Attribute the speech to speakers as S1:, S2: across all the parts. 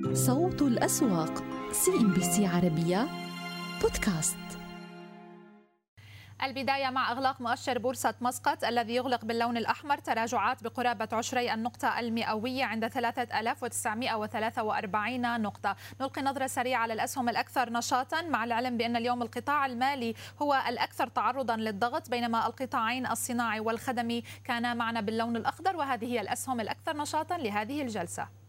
S1: صوت الأسواق CNBC عربية بودكاست.
S2: البداية مع إغلاق مؤشر بورصة مسقط الذي يغلق باللون الأحمر تراجعات بقرابة عشري النقطة المئوية عند 3943 نقطة. نلقي نظرة سريعة على الأسهم الأكثر نشاطا. مع العلم بأن اليوم القطاع المالي هو الأكثر تعرضا للضغط بينما القطاعين الصناعي والخدمي كانا معنا باللون الأخضر وهذه هي الأسهم الأكثر نشاطا لهذه الجلسة.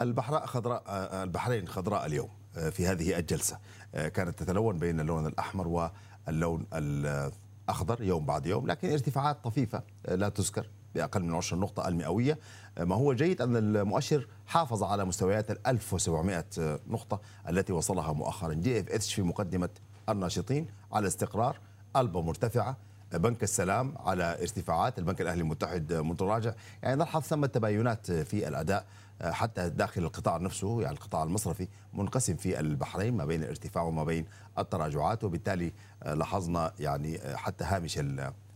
S3: البحرين خضراء البحرين خضراء اليوم في هذه الجلسة. كانت تتلون بين اللون الأحمر واللون الأخضر يوم بعد يوم لكن ارتفاعات طفيفة لا تذكر بأقل من 10 نقطة المئوية. ما هو جيد أن المؤشر حافظ على مستويات ال 1700 نقطة التي وصلها مؤخرا. جي إف إتش في مقدمة الناشطين على استقرار ألبا مرتفعة بنك السلام على ارتفاعات البنك الأهلي المتحد متراجع. يعني نلحظ ثمة تباينات في الأداء حتى داخل القطاع نفسه يعني القطاع المصرفي منقسم في البحرين ما بين الارتفاع وما بين التراجعات وبالتالي لاحظنا يعني حتى هامش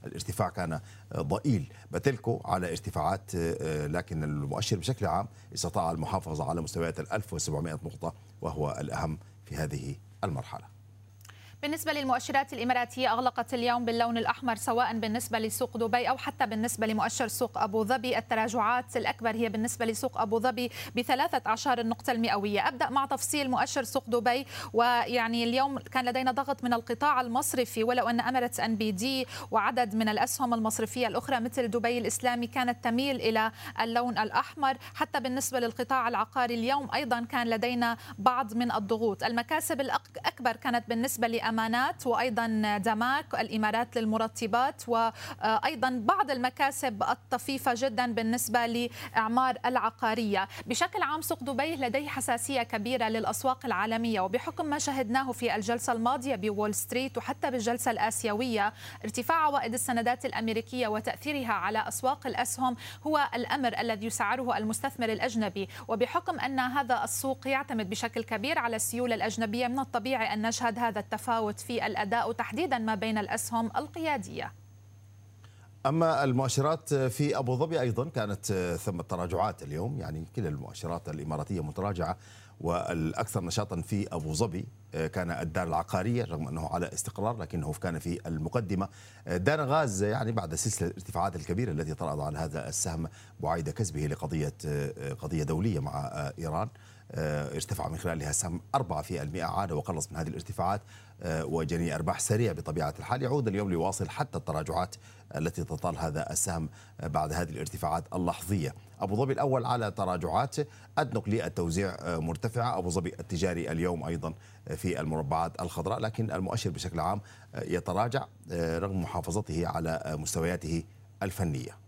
S3: الارتفاع كان ضئيل. بتلكو على ارتفاعات لكن المؤشر بشكل عام استطاع المحافظة على مستويات ال 1700 نقطة وهو الأهم في هذه المرحلة.
S2: بالنسبة للمؤشرات الإماراتية أغلقت اليوم باللون الأحمر سواء بالنسبة لسوق دبي أو حتى بالنسبة لمؤشر سوق أبو ظبي. التراجعات الأكبر هي بالنسبة لسوق أبو ظبي بثلاثة عشر النقطة المئوية. أبدأ مع تفصيل مؤشر سوق دبي ويعني اليوم كان لدينا ضغط من القطاع المصرفي ولو أن Emirates NBD وعدد من الأسهم المصرفية الأخرى مثل دبي الإسلامي كانت تميل إلى اللون الأحمر. حتى بالنسبة للقطاع العقاري اليوم أيضا كان لدينا بعض من الضغوط. المكاسب الأكبر كانت بالنسبة لأمانات وأيضا داماك الإمارات للمرطبات وأيضا بعض المكاسب الطفيفة جدا بالنسبة لإعمار العقارية. بشكل عام سوق دبي لديه حساسية كبيرة للأسواق العالمية وبحكم ما شهدناه في الجلسة الماضية ب Wall Street وحتى بالجلسة الآسيوية ارتفاع عوائد السندات الأمريكية وتأثيرها على أسواق الاسهم هو الأمر الذي يسعره المستثمر الأجنبي. وبحكم أن هذا السوق يعتمد بشكل كبير على السيولة الأجنبية من الطبيعي أن نشهد هذا التفاوت في الأداء تحديدا ما بين الأسهم القيادية.
S3: أما المؤشرات في أبو ظبي أيضا كانت ثم تراجعات اليوم يعني كل المؤشرات الإماراتية متراجعة والأكثر نشاطا في أبو ظبي كان الدار العقارية رغم أنه على استقرار لكنه كان في المقدمة. دانا غاز يعني بعد سلسلة الارتفاعات الكبيرة التي طرأت على هذا السهم بعيد كسبه لقضية قضية دولية مع إيران ارتفع من خلالها السهم 4% عاد وقلص من هذه الارتفاعات. وجني أرباح سريع بطبيعة الحال يعود اليوم ليواصل حتى التراجعات التي تطال هذا السهم بعد هذه الارتفاعات اللحظية. أبو ظبي الأول على تراجعات ادنق للتوزيع مرتفعة، أبو ظبي التجاري اليوم أيضا في المربعات الخضراء لكن المؤشر بشكل عام يتراجع رغم محافظته على مستوياته الفنية.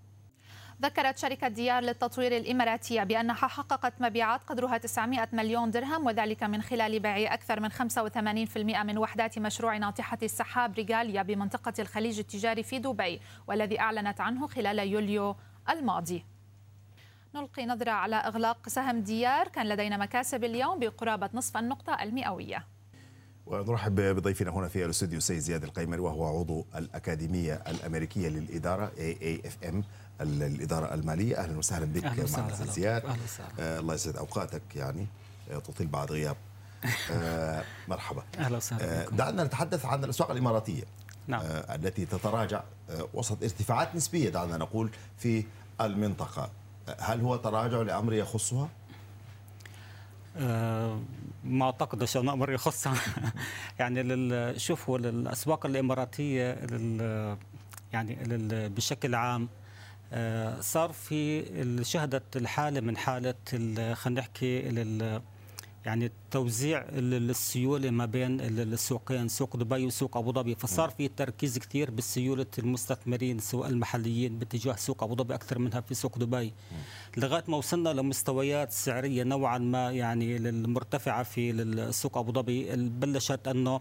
S2: ذكرت شركة ديار للتطوير الإماراتية بأنها حققت مبيعات قدرها 900 مليون درهم وذلك من خلال بيع أكثر من 85% من وحدات مشروع ناطحة السحاب ريغاليا بمنطقة الخليج التجاري في دبي والذي أعلنت عنه خلال يوليو الماضي. نلقي نظرة على إغلاق سهم ديار. كان لدينا مكاسب اليوم بقرابة نصف النقطة المئوية.
S3: ونرحب بضيفنا هنا في الاستوديو سيد زياد القيمري وهو عضو الأكاديمية الأمريكية للإدارة AAFM الإدارة المالية. أهلا وسهلا بك معنا زياد.
S4: أهلا وسهلا.
S3: آه الله يسعد أوقاتك يعني تطيل بعد غياب. آه مرحبا.
S4: أهلا وسهلا
S3: آه دعنا نتحدث عن الأسواق الإماراتية
S4: نعم.
S3: آه التي تتراجع آه وسط ارتفاعات نسبية دعنا نقول في المنطقة. هل هو تراجع لأمر يخصها؟
S4: آه ما أعتقد انه أمر يخصها يعني شوف هو الاسواق الإماراتية لل يعني لل بشكل عام آه صار في شهدت الحالة من حالة خلينا نحكي يعني توزيع السيولة ما بين السوقين سوق دبي وسوق أبو ظبي. فصار في تركيز كثير بالسيولة المستثمرين سواء المحليين باتجاه سوق أبو ظبي أكثر منها في سوق دبي. لغاية ما وصلنا لمستويات سعرية نوعا ما يعني المرتفعه في سوق أبو ظبي. بلشت أنه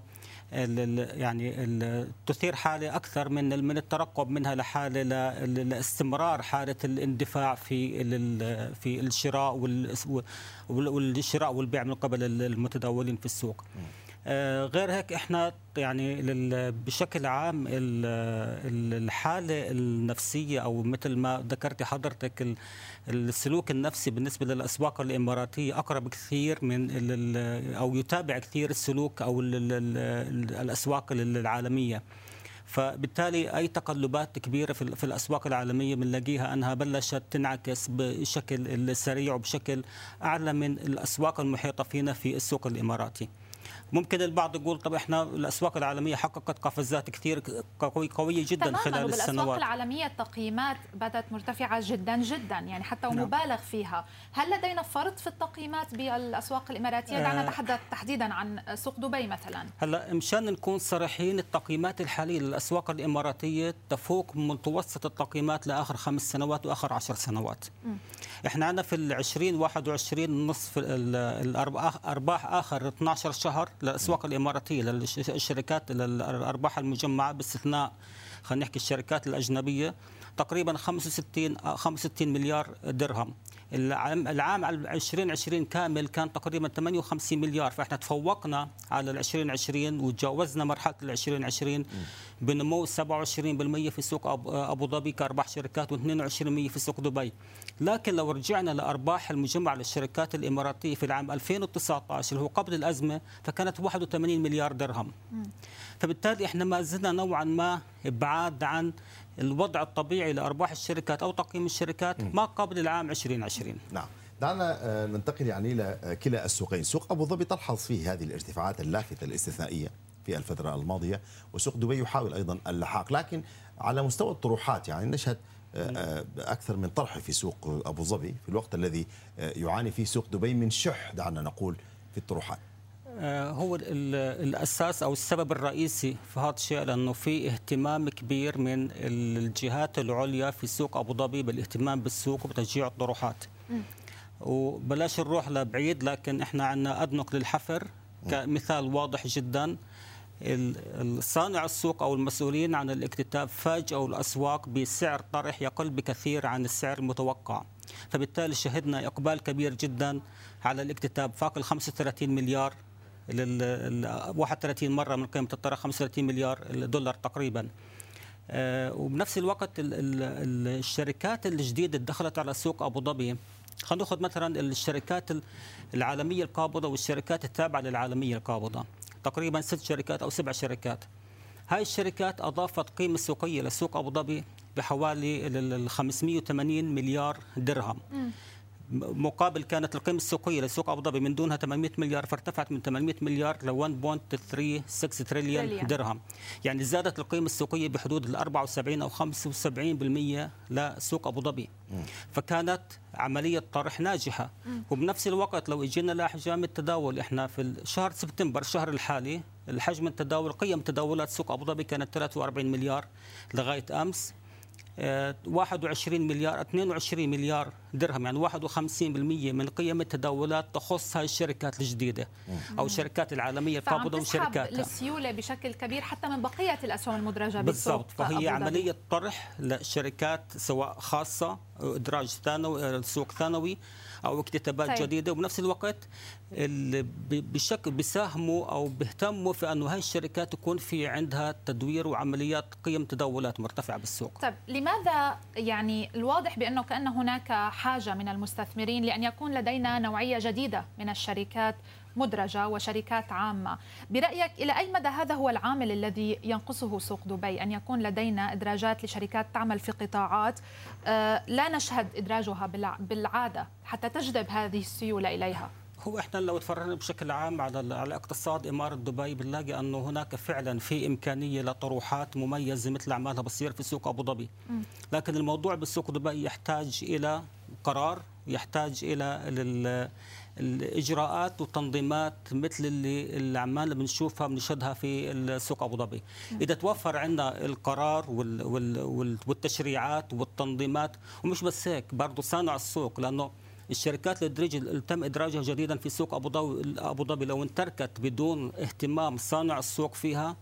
S4: يعني تثير حالة أكثر من من الترقب منها لحالة لاستمرار حالة الاندفاع في في الشراء والشراء والبيع من قبل المتداولين في السوق. غير هيك إحنا يعني بشكل عام الحالة النفسية أو مثل ما ذكرتي حضرتك السلوك النفسي بالنسبة للأسواق الإماراتية أقرب كثير من أو يتابع كثير السلوك أو الأسواق العالمية فبالتالي أي تقلبات كبيرة في الأسواق العالمية بنلاقيها أنها بلشت تنعكس بشكل سريع وبشكل أعلى من الأسواق المحيطة فينا في السوق الإماراتي. ممكن البعض يقول طب إحنا الأسواق العالمية حققت قفزات كثير قوي قوية جدا خلال السنوات
S2: الاسواق العالمية التقييمات بدأت مرتفعة جدا جدا يعني حتى نعم. ومبالغ فيها هل لدينا فرط في التقييمات بالأسواق الإماراتية دعنا آه. نتحدث تحديدا عن سوق دبي مثلا
S4: هلأ مشان نكون صريحين التقييمات الحالية للأسواق الإماراتية تفوق متوسط التقييمات لآخر خمس سنوات وآخر عشر سنوات م. إحنا عندنا في ال 2021 نصف الأرباح آخر 12 شهر للاسواق الإماراتية للشركات الارباح المجمعة باستثناء خلينا نحكي الشركات الأجنبية تقريبا 65 65 مليار درهم. العام العام 2020 كامل كان تقريبا 58 مليار. فإحنا تفوقنا على ال 2020 وتجاوزنا مرحلة ال 2020 بنمو 27% في سوق أبو ظبي كأرباح شركات و22% في سوق دبي. لكن لو رجعنا لأرباح المجمع للشركات الإماراتية في العام 2019 اللي هو قبل الأزمة فكانت 81 مليار درهم. فبالتالي إحنا ما زلنا نوعا ما بعاد عن الوضع الطبيعي لأرباح الشركات أو تقييم الشركات ما قبل العام 2020
S3: نعم. دعنا آه، ننتقل يعني إلى كلا السوقين، سوق أبو ظبي تلحظ فيه هذه الارتفاعات اللافتة الاستثنائية في الفترة الماضية، وسوق دبي يحاول أيضا اللحاق، لكن على مستوى الطروحات يعني نشهد آه، آه، أكثر من طرح في سوق أبو ظبي في الوقت الذي يعاني فيه سوق دبي من شح دعنا نقول في الطروحات.
S4: آه، هو الأساس أو السبب الرئيسي في هذا الشيء لأنه في اهتمام كبير من الجهات العليا في سوق أبو ظبي بالاهتمام بالسوق وبتشجيع الطروحات. وبلاش نروح لبعيد لكن إحنا عندنا ادنق للحفر كمثال واضح جدا. صانع السوق أو المسؤولين عن الاكتتاب فاجئوا الأسواق بسعر طرح يقل بكثير عن السعر المتوقع. فبالتالي شهدنا إقبال كبير جدا على الاكتتاب. فاق ال 35 مليار ل 31 مرة من قيمة الطرح 35 مليار دولار تقريبا. آه، وبنفس الوقت الشركات الجديدة اللي دخلت على سوق أبو ظبي خلينا ناخذ مثلا الشركات العالمية القابضة والشركات التابعة للعالمية القابضة. تقريبا ست شركات أو سبع شركات. هاي الشركات أضافت قيمة سوقية لسوق أبو ظبي بحوالي 580 مليار درهم. مقابل كانت القيمة السوقية لسوق أبو ظبي من دونها 800 مليار فارتفعت من 800 مليار ل 1.36 تريليون درهم. يعني زادت القيمة السوقية بحدود ال 74 أو 75% لسوق أبو ظبي. فكانت عملية طرح ناجحة. وبنفس الوقت لو اجينا لأحجام التداول إحنا في شهر سبتمبر الشهر الحالي الحجم التداول قيم تداولات سوق أبو ظبي كانت 43 مليار لغاية أمس. 21 مليار 22 مليار درهم يعني 51% من قيم التداولات تخص هاي الشركات الجديدة أو الشركات العالمية القابضه وشركاتها
S2: السيولة بشكل كبير حتى من بقية الأسهم المدرجة
S4: بالضبط. فهي عملية طرح لشركات سواء خاصة إدراج ثانوي سوق ثانوي أو اكتتابات طيب. جديدة وبنفس الوقت بشكل بيساهموا أو بيهتموا في أنه هاي الشركات يكون في عندها تدوير وعمليات قيم تداولات مرتفعة بالسوق.
S2: طيب لماذا يعني الواضح بأنه كأن هناك حاجة من المستثمرين لأن يكون لدينا نوعية جديدة من الشركات مدرجة وشركات عامة؟ برأيك إلى أي مدى هذا هو العامل الذي ينقصه سوق دبي؟ أن يكون لدينا إدراجات لشركات تعمل في قطاعات آه، لا نشهد إدراجها بالعادة حتى تجذب هذه السيولة إليها.
S4: هو إحنا لو تفرجنا بشكل عام على على اقتصاد إمارة دبي بنلاقي أنه هناك فعلا في إمكانية لطروحات مميزة مثل أعمالها بتصير في سوق أبو ظبي. لكن الموضوع بسوق دبي يحتاج إلى قرار يحتاج إلى الاجراءات والتنظيمات مثل اللي الأعمال اللي بنشوفها بنشهدها في السوق أبو ظبي. إذا توفر عندنا القرار والتشريعات والتنظيمات ومش بس هيك برضه صانع السوق لأنه الشركات الادراج اللي تم إدراجها جديدا في سوق أبو ظبي أبو ظبي لو انتركت بدون اهتمام صانع السوق فيها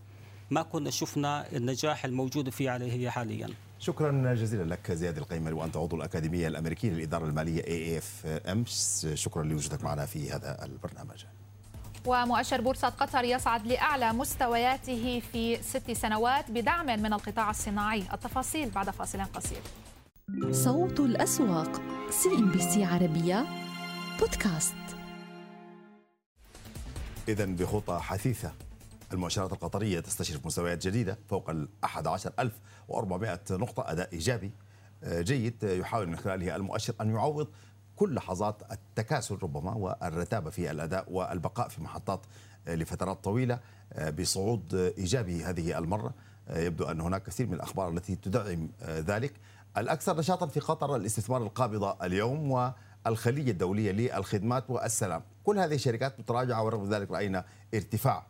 S4: ما كنا شفنا النجاح الموجود فيه عليه حاليا.
S3: شكرا جزيلا لك زياد القيمل وأنت عضو الأكاديمية الأمريكية للإدارة المالية AAFM شكرا لوجودك معنا في هذا البرنامج.
S2: ومؤشر بورصة قطر يصعد لأعلى مستوياته في ست سنوات بدعم من القطاع الصناعي. التفاصيل بعد فاصل قصير.
S1: صوت الأسواق CNBC عربية بودكاست.
S3: إذا بخطى حثيثة. المؤشرات القطرية تستشرف مستويات جديدة فوق ال 11400 نقطة. أداء إيجابي آه، جيد. يحاول من خلاله المؤشر أن يعوض كل لحظات التكاسل ربما والرتابة في الأداء والبقاء في محطات آه، لفترات طويلة آه، بصعود إيجابي هذه المرة. يبدو أن هناك كثير من الأخبار التي تدعم ذلك. الأكثر نشاطا في قطر الاستثمار القابضة اليوم والخلية الدولية للخدمات والسلام. كل هذه الشركات متراجعة ورغم ذلك رأينا ارتفاع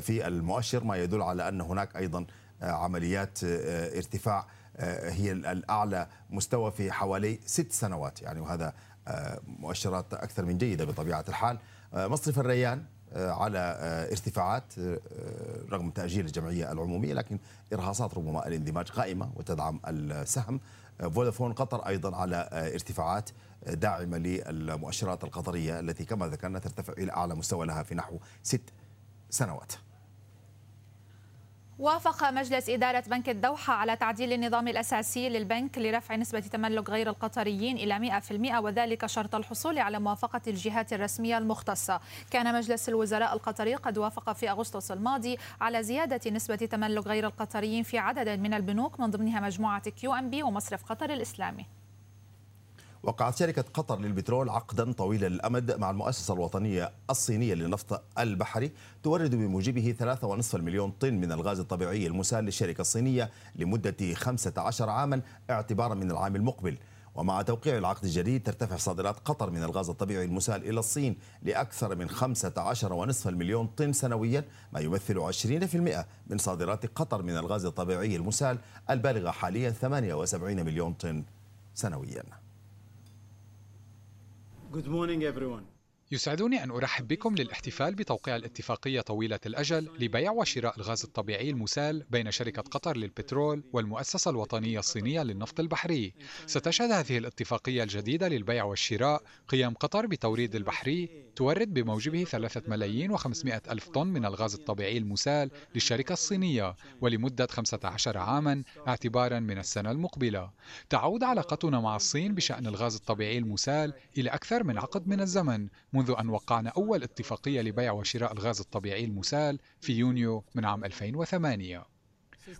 S3: في المؤشر ما يدل على أن هناك أيضا عمليات ارتفاع هي الأعلى مستوى في حوالي ست سنوات. يعني وهذا مؤشرات أكثر من جيدة بطبيعة الحال. مصرف الريان على ارتفاعات رغم تأجيل الجمعية العمومية لكن إرهاصات ربما الاندماج قائمة وتدعم السهم. فودافون قطر أيضا على ارتفاعات داعمة للمؤشرات القطرية التي كما ذكرنا ترتفع إلى أعلى مستوى لها في نحو ست سنوات.
S2: وافق مجلس إدارة بنك الدوحة على تعديل النظام الأساسي للبنك لرفع نسبة تملك غير القطريين إلى 100% وذلك شرط الحصول على موافقة الجهات الرسمية المختصة. كان مجلس الوزراء القطري قد وافق في أغسطس الماضي على زيادة نسبة تملك غير القطريين في عدد من البنوك من ضمنها مجموعة QNB ومصرف قطر الإسلامي.
S3: وقعت شركة قطر للبترول عقدا طويل الأمد مع المؤسسة الوطنية الصينية للنفط البحري تورد بموجبه 3.5 مليون طن من الغاز الطبيعي المسال للشركة الصينية لمدة 15 عاما اعتبارا من العام المقبل. ومع توقيع العقد الجديد ترتفع صادرات قطر من الغاز الطبيعي المسال إلى الصين لأكثر من 15.5 مليون طن سنويا ما يمثل 20% من صادرات قطر من الغاز الطبيعي المسال البالغة حاليا 78 مليون طن سنويا.
S5: Good morning everyone.
S6: يسعدني أن أرحب بكم للاحتفال بتوقيع الاتفاقية طويلة الأجل لبيع وشراء الغاز الطبيعي المسال بين شركة قطر للبترول والمؤسسة الوطنية الصينية للنفط البحري. ستشهد هذه الاتفاقية الجديدة للبيع والشراء قيام قطر بتوريد البحري تورد بموجبه 3 ملايين و500 ألف طن من الغاز الطبيعي المسال للشركة الصينية ولمدة 15 عاما اعتبارا من السنة المقبلة. تعود علاقتنا مع الصين بشأن الغاز الطبيعي المسال إلى أكثر من عقد من الزمن منذ أن وقعنا أول اتفاقية لبيع وشراء الغاز الطبيعي المسال في يونيو من عام 2008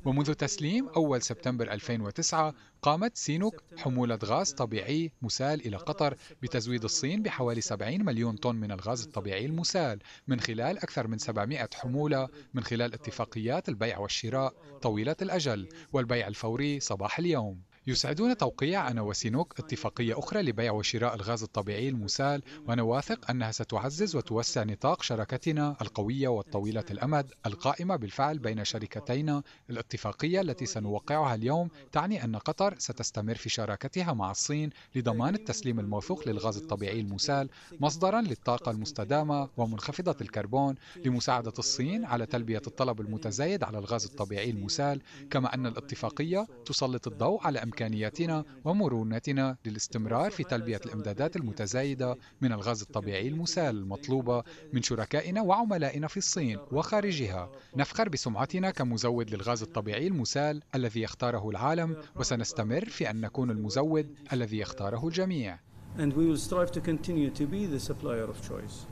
S6: ومنذ تسليم أول سبتمبر 2009 قامت سينوك حمولة غاز طبيعي مسال إلى قطر بتزويد الصين بحوالي 70 مليون طن من الغاز الطبيعي المسال من خلال أكثر من 700 حمولة من خلال اتفاقيات البيع والشراء طويلة الأجل والبيع الفوري صباح اليوم. يسعدنا توقيع أنا وسينوك اتفاقية أخرى لبيع وشراء الغاز الطبيعي المسال وأنا واثق أنها ستعزز وتوسع نطاق شراكتنا القوية والطويلة الأمد القائمة بالفعل بين شركتينا. الاتفاقية التي سنوقعها اليوم تعني أن قطر ستستمر في شراكتها مع الصين لضمان التسليم الموثوق للغاز الطبيعي المسال مصدرا للطاقة المستدامة ومنخفضة الكربون لمساعدة الصين على تلبية الطلب المتزايد على الغاز الطبيعي المسال. كما أن الاتفاقية تسلط الضوء على إمكانياتنا ومرونتنا للاستمرار في تلبية الإمدادات المتزايدة من الغاز الطبيعي المسال المطلوبة من شركائنا وعملائنا في الصين وخارجها نفخر بسمعتنا كمزود للغاز الطبيعي المسال الذي يختاره العالم وسنستمر في أن نكون المزود الذي يختاره الجميع
S5: And we will strive to continue to be the supplier of choice.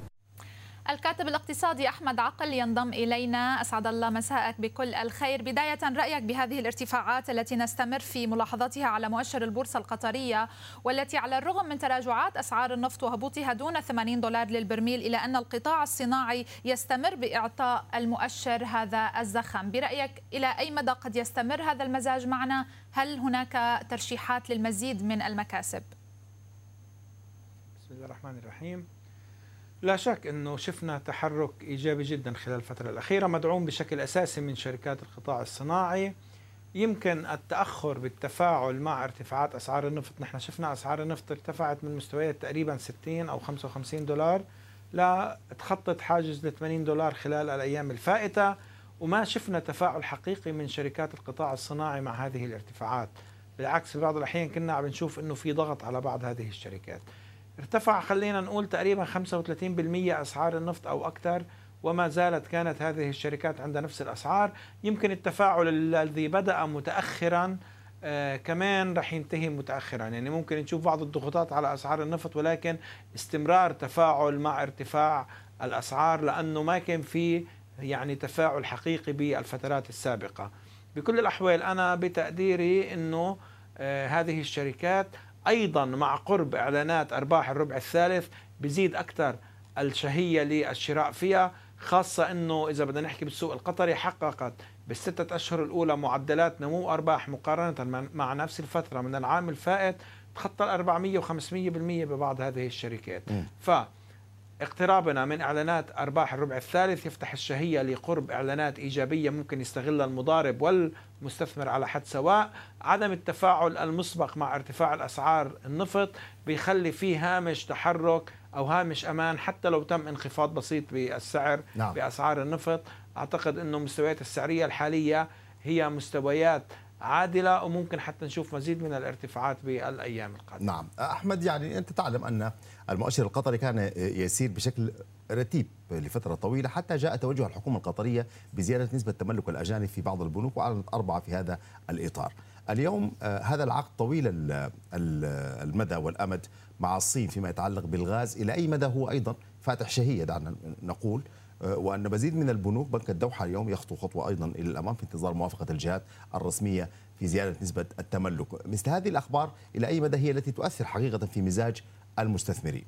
S2: الكاتب الاقتصادي أحمد عقل ينضم إلينا. أسعد الله مساءك بكل الخير. بداية رأيك بهذه الارتفاعات التي نستمر في ملاحظتها على مؤشر البورصة القطرية والتي على الرغم من تراجعات أسعار النفط وهبوطها دون 80 دولار للبرميل إلى أن القطاع الصناعي يستمر بإعطاء المؤشر هذا الزخم. برأيك إلى أي مدى قد يستمر هذا المزاج معنا؟ هل هناك ترشيحات للمزيد من المكاسب؟
S7: بسم الله الرحمن الرحيم. لا شك إنه شفنا تحرك إيجابي جدا خلال الفترة الأخيرة مدعوم بشكل أساسي من شركات القطاع الصناعي. يمكن التأخر بالتفاعل مع ارتفاعات أسعار النفط. نحن شفنا أسعار النفط ارتفعت من مستويات تقريبا 60 أو 55 دولار لا تخطت حاجز ل 80 دولار خلال الأيام الفائتة وما شفنا تفاعل حقيقي من شركات القطاع الصناعي مع هذه الارتفاعات. بالعكس في بعض الأحيان كنا عم نشوف إنه في ضغط على بعض هذه الشركات. ارتفع خلينا نقول تقريبا 35% أسعار النفط أو أكثر وما زالت كانت هذه الشركات عند نفس الأسعار. يمكن التفاعل الذي بدأ متأخرا آه كمان رح ينتهي متأخرا. يعني ممكن نشوف بعض الضغوطات على أسعار النفط ولكن استمرار تفاعل مع ارتفاع الأسعار لأنه ما كان في يعني تفاعل حقيقي بالفترات السابقة. بكل الأحوال أنا بتقديري أنه آه هذه الشركات أيضا مع قرب إعلانات أرباح الربع الثالث بزيد أكثر الشهية للشراء فيها خاصة أنه إذا بدنا نحكي بالسوق القطري حققت بالستة أشهر الأولى معدلات نمو أرباح مقارنة مع نفس الفترة من العام الفائت تخطى ال 400 و500% ببعض هذه الشركات. ف اقترابنا من إعلانات أرباح الربع الثالث يفتح الشهية لقرب إعلانات إيجابية ممكن يستغلها المضارب والمستثمر على حد سواء، عدم التفاعل المسبق مع ارتفاع الأسعار النفط بيخلي فيه هامش تحرك أو هامش أمان حتى لو تم انخفاض بسيط بالسعر نعم. بأسعار النفط، أعتقد إنه المستويات السعرية الحالية هي مستويات عادلة وممكن حتى نشوف مزيد من الارتفاعات بالأيام القادمة.
S3: نعم. أحمد يعني أنت تعلم أن المؤشر القطري كان يسير بشكل رتيب لفترة طويلة حتى جاء توجه الحكومة القطرية بزيادة نسبة تملك الأجانب في بعض البنوك وأعلنت أربعة في هذا الإطار. اليوم هذا العقد طويل المدى والأمد مع الصين فيما يتعلق بالغاز. إلى أي مدى هو أيضا؟ فاتح شهية دعنا نقول. وأن مزيد من البنوك بنك الدوحة اليوم يخطو خطوة أيضا إلى الأمام في انتظار موافقة الجهات الرسمية في زيادة نسبة التملك. مثل هذه الأخبار إلى أي مدى هي التي تؤثر حقيقة في مزاج المستثمرين؟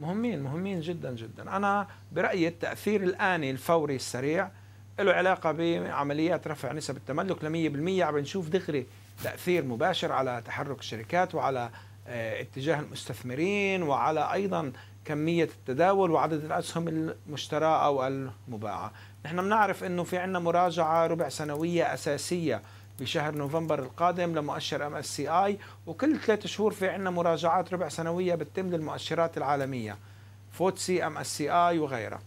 S7: مهمين مهمين جدا جدا. أنا برأيي التأثير الآني الفوري السريع له علاقة بعمليات رفع نسب التملك ل 100% عم نشوف دغري تأثير مباشر على تحرك الشركات وعلى آه، اتجاه المستثمرين وعلى أيضا كمية التداول وعدد الأسهم المشتراة أو المباعة. نحن بنعرف أنه في عندنا مراجعة ربع سنوية أساسية بشهر نوفمبر القادم لمؤشر MSCI وكل ثلاث شهور في عندنا مراجعات ربع سنوية بتتم للمؤشرات العالمية FTSE MSCI وغيرها.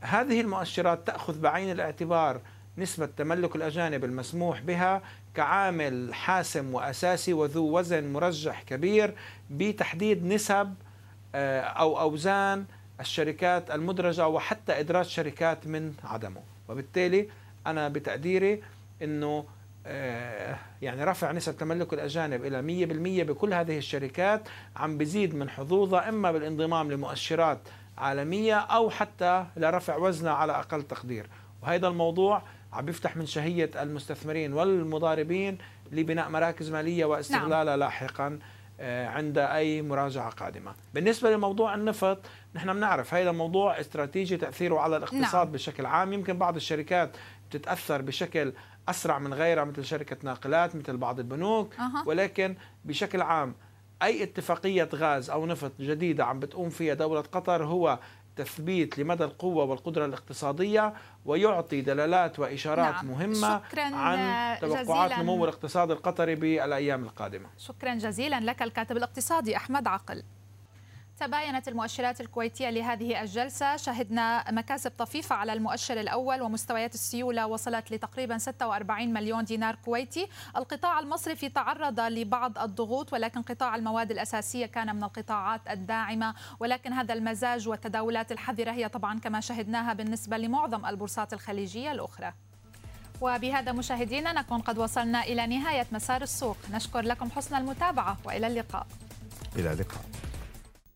S7: هذه المؤشرات تأخذ بعين الاعتبار نسبة تملك الأجانب المسموح بها كعامل حاسم وأساسي وذو وزن مرجح كبير بتحديد نسب أو أوزان الشركات المدرجة وحتى إدراج شركات من عدمه. وبالتالي أنا بتقديري أنه آه، يعني رفع نسب تملك الأجانب إلى 100% بكل هذه الشركات عم بزيد من حظوظها إما بالانضمام لمؤشرات عالمية أو حتى لرفع وزنها على أقل تقدير. وهذا الموضوع عم بيفتح من شهية المستثمرين والمضاربين لبناء مراكز مالية واستغلالها نعم. لاحقا. آه، عند أي مراجعة قادمة بالنسبة لموضوع النفط نحن بنعرف هذا موضوع استراتيجي تأثيره على الاقتصاد نعم. بشكل عام يمكن بعض الشركات بتتأثر بشكل أسرع من غيرها مثل شركة ناقلات مثل بعض البنوك أه. ولكن بشكل عام أي اتفاقية غاز أو نفط جديدة عم بتقوم فيها دولة قطر هو تثبيت لمدى القوة والقدرة الاقتصادية ويعطي دلالات وإشارات نعم. مهمة عن توقعات نمو الاقتصاد القطري بالأيام القادمة.
S2: شكرا جزيلا لك الكاتب الاقتصادي أحمد عقل. تباينت المؤشرات الكويتية لهذه الجلسة. شهدنا مكاسب طفيفة على المؤشر الأول ومستويات السيولة وصلت لتقريبا 46 مليون دينار كويتي. القطاع المصرفي تعرض لبعض الضغوط ولكن قطاع المواد الأساسية كان من القطاعات الداعمة. ولكن هذا المزاج والتداولات الحذرة هي طبعا كما شهدناها بالنسبة لمعظم البورصات الخليجية الأخرى. وبهذا مشاهدينا نكون قد وصلنا إلى نهاية مسار السوق. نشكر لكم حسن المتابعة وإلى اللقاء.
S3: إلى اللقاء.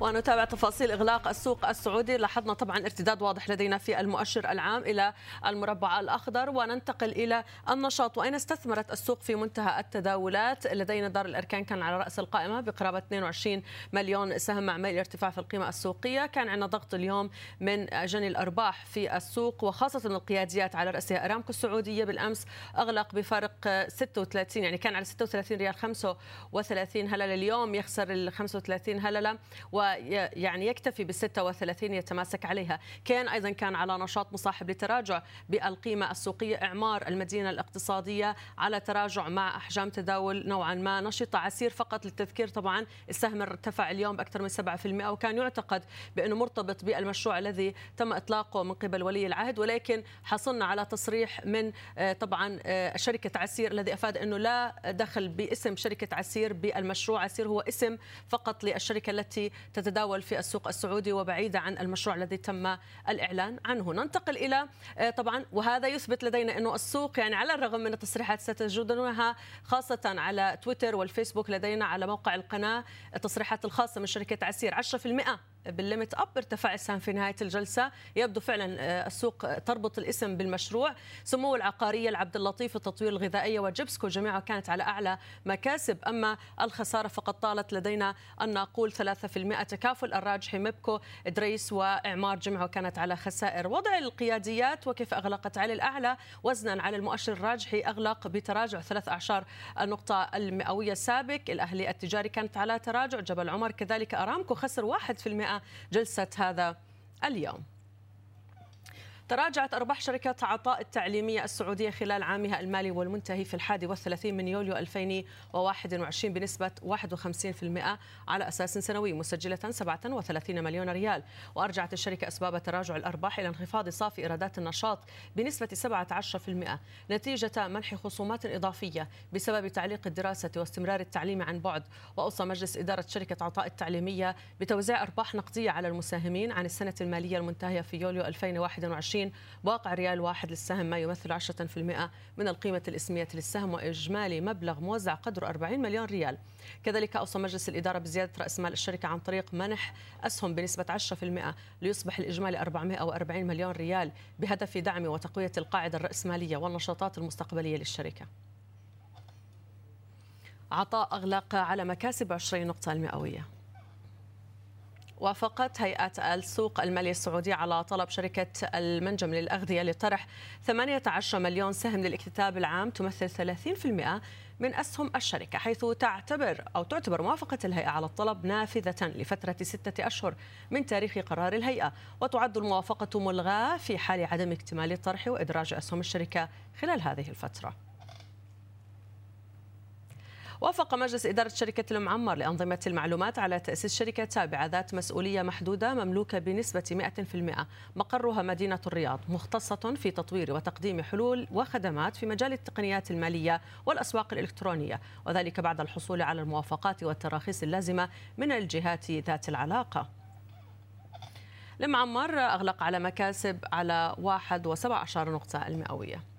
S8: ونتابع تفاصيل إغلاق السوق السعودي. لاحظنا طبعا ارتداد واضح لدينا في المؤشر العام إلى المربع الأخضر. وننتقل إلى النشاط. وأين استثمرت السوق في منتهى التداولات لدينا دار الأركان كان على رأس القائمة بقرابة 22 مليون سهم مع ميل ارتفاع في القيمة السوقية. كان عندنا ضغط اليوم من جني الأرباح في السوق وخاصة القياديات على رأسها. أرامكو السعودية بالأمس أغلق بفارق 36 يعني كان على 36 ريال 35 هللة اليوم يخسر ال 35 هللة و ويعني يكتفي بال 36 يتماسك عليها. كان أيضا كان على نشاط مصاحب لتراجع بالقيمة السوقية إعمار المدينة الاقتصادية على تراجع مع أحجام تداول نوعا ما نشطة عسير فقط للتذكير طبعا. السهم ارتفع اليوم بأكثر من 7% وكان يعتقد بأنه مرتبط بالمشروع الذي تم إطلاقه من قبل ولي العهد. ولكن حصلنا على تصريح من آه، طبعا آه، شركة عسير الذي أفاد أنه لا دخل باسم شركة عسير بالمشروع. عسير هو اسم فقط للشركة التي تتداول في السوق السعودي وبعيدة عن المشروع الذي تم الإعلان عنه. ننتقل إلى آه، طبعا وهذا يثبت لدينا أنه السوق يعني على الرغم من التصريحات ستجدونها خاصة على تويتر والفيسبوك لدينا على موقع القناة التصريحات الخاصة من شركة عسير. 10% بالليمت أب ارتفع السهم في نهاية الجلسة. يبدو فعلا آه، السوق تربط الاسم بالمشروع. سمو العقارية العبد اللطيف التطوير الغذائية وجبسكو جميعها كانت على أعلى مكاسب. أما الخسارة فقد طالت لدينا أن نقول 3% تكافل الراجحي ميبكو إدريس وإعمار جمعها كانت على خسائر. وضع القياديات وكيف أغلقت على الأعلى؟ وزنا على المؤشر الراجحي أغلق بتراجع ثلاث اعشار النقطة المئوية السابق. الأهلي التجاري كانت على تراجع. جبل عمر كذلك أرامكو خسر 1% جلسة هذا اليوم. تراجعت أرباح شركة عطاء التعليمية السعودية خلال عامها المالي والمنتهي في الحادي والثلاثين من يوليو 2021 بنسبة 51% على أساس سنوي مسجلة 37 مليون ريال. وأرجعت الشركة أسباب تراجع الأرباح إلى انخفاض صافي إيرادات النشاط بنسبة 17% نتيجة منح خصومات إضافية بسبب تعليق الدراسة واستمرار التعليم عن بعد. وأوصى مجلس إدارة شركة عطاء التعليمية بتوزيع أرباح نقدية على المساهمين عن السنة المالية المنتهية في يوليو 2021 2020 بواقع ريال واحد للسهم ما يمثل 10% من القيمة الإسمية للسهم وإجمالي مبلغ موزع قدره 40 مليون ريال. كذلك أوصى مجلس الإدارة بزيادة رأس مال الشركة عن طريق منح أسهم بنسبة 10% ليصبح الإجمالي 440 مليون ريال بهدف دعم وتقوية القاعدة الرأسمالية والنشاطات المستقبلية للشركة. عطاء أغلق على مكاسب 20 نقطة المئوية. وافقت هيئة السوق المالي السعودية على طلب شركة المنجم للأغذية لطرح 18 مليون سهم للاكتتاب العام تمثل 30% من أسهم الشركة حيث تعتبر أو تعتبر موافقة الهيئة على الطلب نافذة لفترة ستة أشهر من تاريخ قرار الهيئة وتعد الموافقة ملغاة في حال عدم اكتمال الطرح وإدراج أسهم الشركة خلال هذه الفترة. وافق مجلس إدارة شركة المعمر لأنظمة المعلومات على تأسيس شركة تابعة ذات مسؤولية محدودة مملوكة بنسبة 100% مقرها مدينة الرياض مختصة في تطوير وتقديم حلول وخدمات في مجال التقنيات المالية والأسواق الإلكترونية. وذلك بعد الحصول على الموافقات والتراخيص اللازمة من الجهات ذات العلاقة. المعمر أغلق على مكاسب على 1.17 نقطة المئوية.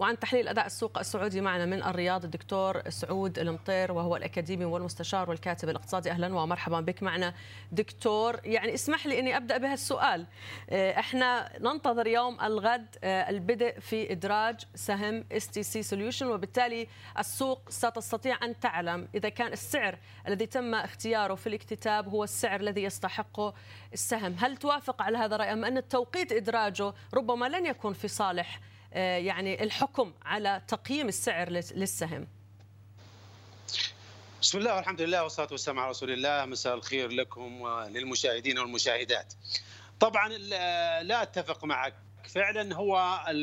S8: وعن تحليل أداء السوق السعودي معنا من الرياض الدكتور سعود المطير وهو الأكاديمي والمستشار والكاتب الاقتصادي. أهلا ومرحبا بك معنا. دكتور يعني اسمح لي أني أبدأ بهالسؤال. آه، إحنا ننتظر يوم الغد آه، البدء في إدراج سهم STC Solutions وبالتالي السوق ستستطيع أن تعلم إذا كان السعر الذي تم اختياره في الاكتتاب هو السعر الذي يستحقه السهم. هل توافق على هذا الرأي أم أن التوقيت إدراجه ربما لن يكون في صالح يعني الحكم على تقييم السعر للسهم.
S9: بسم الله والحمد لله والصلاة والسلام على رسول الله. مساء الخير لكم وللمشاهدين والمشاهدات. طبعا لا أتفق معك. فعلا هو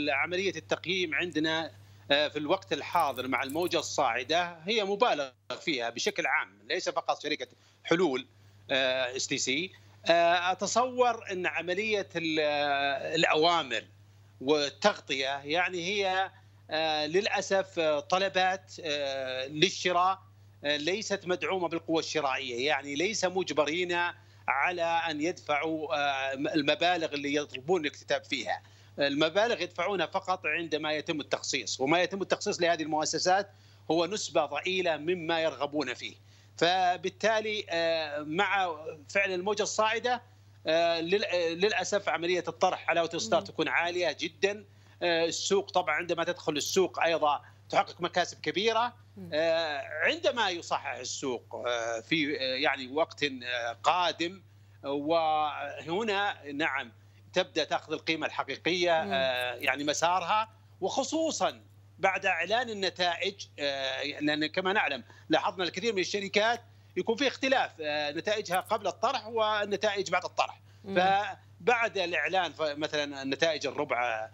S9: عملية التقييم عندنا آه، في الوقت الحاضر مع الموجة الصاعدة هي مبالغ فيها بشكل عام ليس فقط شركة حلول STC أتصور إن عملية الأوامر والتغطيه يعني هي آه، للأسف آه، طلبات آه، للشراء ليست مدعومة بالقوة الشرائية يعني ليس مجبرين على أن يدفعوا المبالغ اللي يطلبون الاكتتاب فيها. المبالغ يدفعونها فقط عندما يتم التخصيص وما يتم التخصيص لهذه المؤسسات هو نسبة ضئيلة مما يرغبون فيه. فبالتالي مع فعل الموجة الصاعدة للأسف عملية الطرح على ستار تكون عالية جدا. آه، السوق طبعا عندما تدخل السوق أيضا تحقق مكاسب كبيرة. آه، عندما يصحح السوق في يعني وقت قادم وهنا نعم تبدأ تأخذ القيمة الحقيقية يعني مسارها وخصوصا بعد إعلان النتائج لأن كما نعلم لاحظنا الكثير من الشركات يكون في اختلاف نتائجها قبل الطرح والنتائج بعد الطرح. فبعد الإعلان مثلا نتائج الربع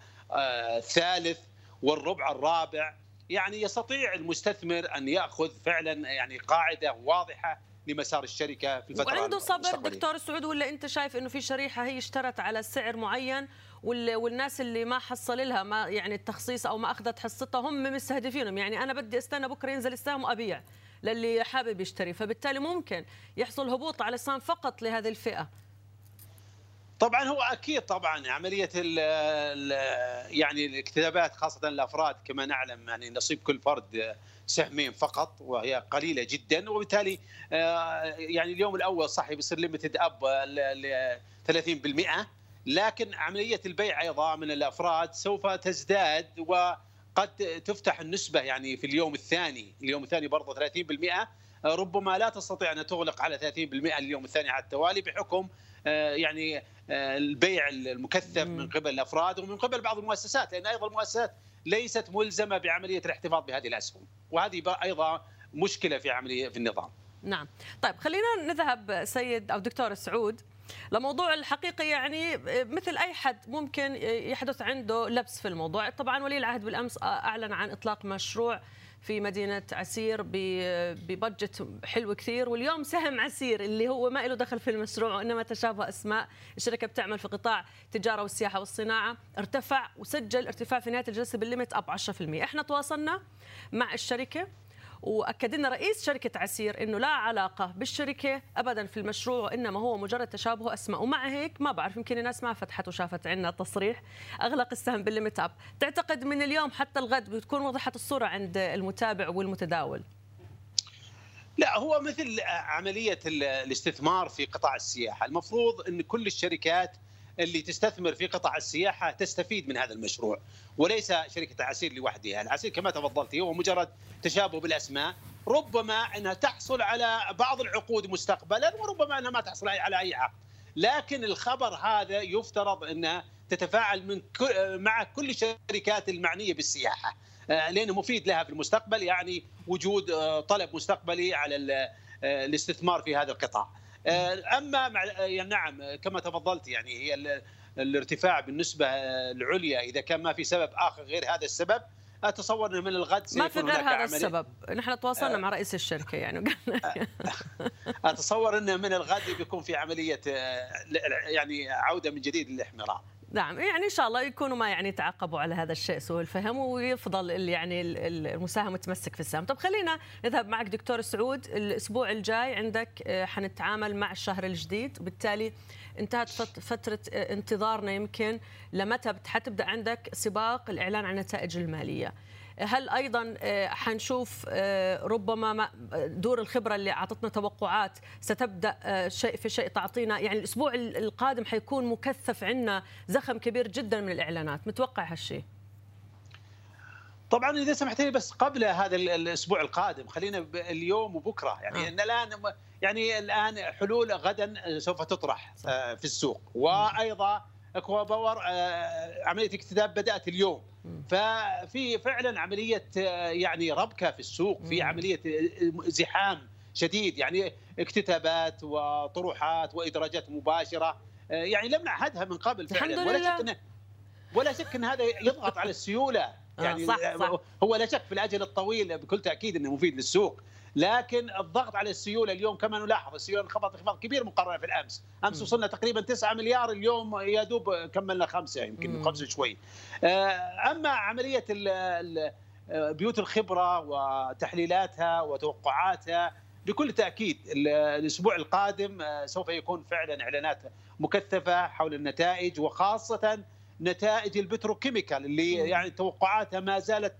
S9: الثالث والربع الرابع يعني يستطيع المستثمر أن يأخذ فعلا يعني قاعدة واضحة لمسار الشركة في الفترة
S8: وعنده صبر دكتور سعود ولا أنت شايف إنه في شريحة هي اشترت على سعر معين والناس اللي ما حصل لها ما يعني التخصيص أو ما أخذت حصتها هم مستهدفينهم؟ يعني أنا بدي أستنى بكرة ينزل السهم وأبيع. للي حابب يشتري فبالتالي ممكن يحصل هبوط على السهم فقط لهذه الفئة.
S9: طبعا هو أكيد طبعا عملية ال ال يعني الاكتتابات خاصة الأفراد كما نعلم يعني نصيب كل فرد سهمين فقط وهي قليلة جدا وبالتالي يعني اليوم الأول صح بيصير limit up ل 30% لكن عملية البيع أيضا من الأفراد سوف تزداد وقد تفتح النسبة يعني في اليوم الثاني، اليوم الثاني برضه 30% ربما لا تستطيع أن تغلق على 30% اليوم الثاني على التوالي بحكم يعني البيع المكثف من قبل الأفراد ومن قبل بعض المؤسسات لأن أيضا المؤسسات ليست ملزمة بعملية الاحتفاظ بهذه الأسهم. وهذه أيضا مشكلة في عملية في النظام.
S8: نعم، طيب خلينا نذهب سيد أو دكتور سعود. لموضوع الحقيقة يعني مثل أي حد ممكن يحدث عنده لبس في الموضوع. طبعا ولي العهد بالأمس أعلن عن إطلاق مشروع في مدينة عسير ببجت حلو كثير واليوم سهم عسير اللي هو ما له دخل في المشروع وإنما تشابه أسماء. الشركة بتعمل في قطاع التجارة والسياحة والصناعة. ارتفع وسجل ارتفاع في نهاية الجلسة بال limit up 10% إحنا تواصلنا مع الشركة وأكد لنا رئيس شركة عسير إنه لا علاقة بالشركة ابدا في المشروع وإنما هو مجرد تشابه أسماء. ومع هيك ما بعرف يمكن الناس ما فتحت وشافت عندنا تصريح أغلق السهم بال limit up تعتقد من اليوم حتى الغد بتكون وضحت الصورة عند المتابع والمتداول؟
S9: لا هو مثل عملية الاستثمار في قطاع السياحة. المفروض إن كل الشركات اللي تستثمر في قطاع السياحة تستفيد من هذا المشروع وليس شركة عسير لوحدها، العسير كما تفضلت هو مجرد تشابه بالأسماء، ربما أنها تحصل على بعض العقود مستقبلا وربما أنها ما تحصل على أي عقد. لكن الخبر هذا يفترض انها تتفاعل من مع كل الشركات المعنية بالسياحة لأنه مفيد لها في المستقبل يعني وجود طلب مستقبلي على الاستثمار في هذا القطاع. أما مع يعني نعم كما تفضلت يعني هي الارتفاع بالنسبة العليا إذا كان ما في سبب آخر غير هذا السبب أتصور إنه من الغد
S8: ما في غير هذا السبب. نحن تواصلنا آه. مع رئيس الشركة يعني.
S9: أتصور إنه من الغد بيكون في عملية يعني عودة من جديد للاحمرار
S8: نعم يعني إن شاء الله يكونوا ما يعني تعقبوا على هذا الشيء سوء الفهم ويفضل يعني المساهم متمسك في السهم. طب خلينا نذهب معك دكتور سعود الأسبوع الجاي عندك حنتعامل مع الشهر الجديد وبالتالي انتهت فترة انتظارنا يمكن لمتى حتبدأ عندك سباق الإعلان عن النتائج المالية. هل أيضا حنشوف ربما دور الخبرة اللي أعطتنا توقعات ستبدأ شيء في شيء تعطينا يعني الأسبوع القادم حيكون مكثف عندنا زخم كبير جدا من الإعلانات متوقع هالشيء
S9: طبعا إذا سمحت لي بس قبل هذا الأسبوع القادم خلينا اليوم وبكرة يعني آه. ان الان يعني الآن حلول غدا سوف تطرح. في السوق وأيضا اكوا باور عملية اكتتاب بدأت اليوم. ففي فعلا عملية يعني ربكة في السوق في عملية زحام شديد يعني اكتتابات وطروحات وإدراجات مباشرة. يعني لم نعهدها من قبل
S8: فعلا. ولا شك
S9: ولا شك إن هذا يضغط على السيولة. يعني
S8: صح صح.
S9: هو لا شك في الأجل الطويل بكل تأكيد إنه مفيد للسوق. لكن الضغط على السيولة اليوم كما نلاحظ السيولة انخفضت انخفاض كبير مقارنه في الامس، أمس وصلنا تقريبا 9 مليار اليوم يا دوب كملنا خمسة يمكن خمسة شوي. أما عملية بيوت الخبرة وتحليلاتها وتوقعاتها بكل تأكيد الأسبوع القادم سوف يكون فعلا إعلانات مكثفة حول النتائج وخاصة نتائج ال petrochemical اللي يعني توقعاتها ما زالت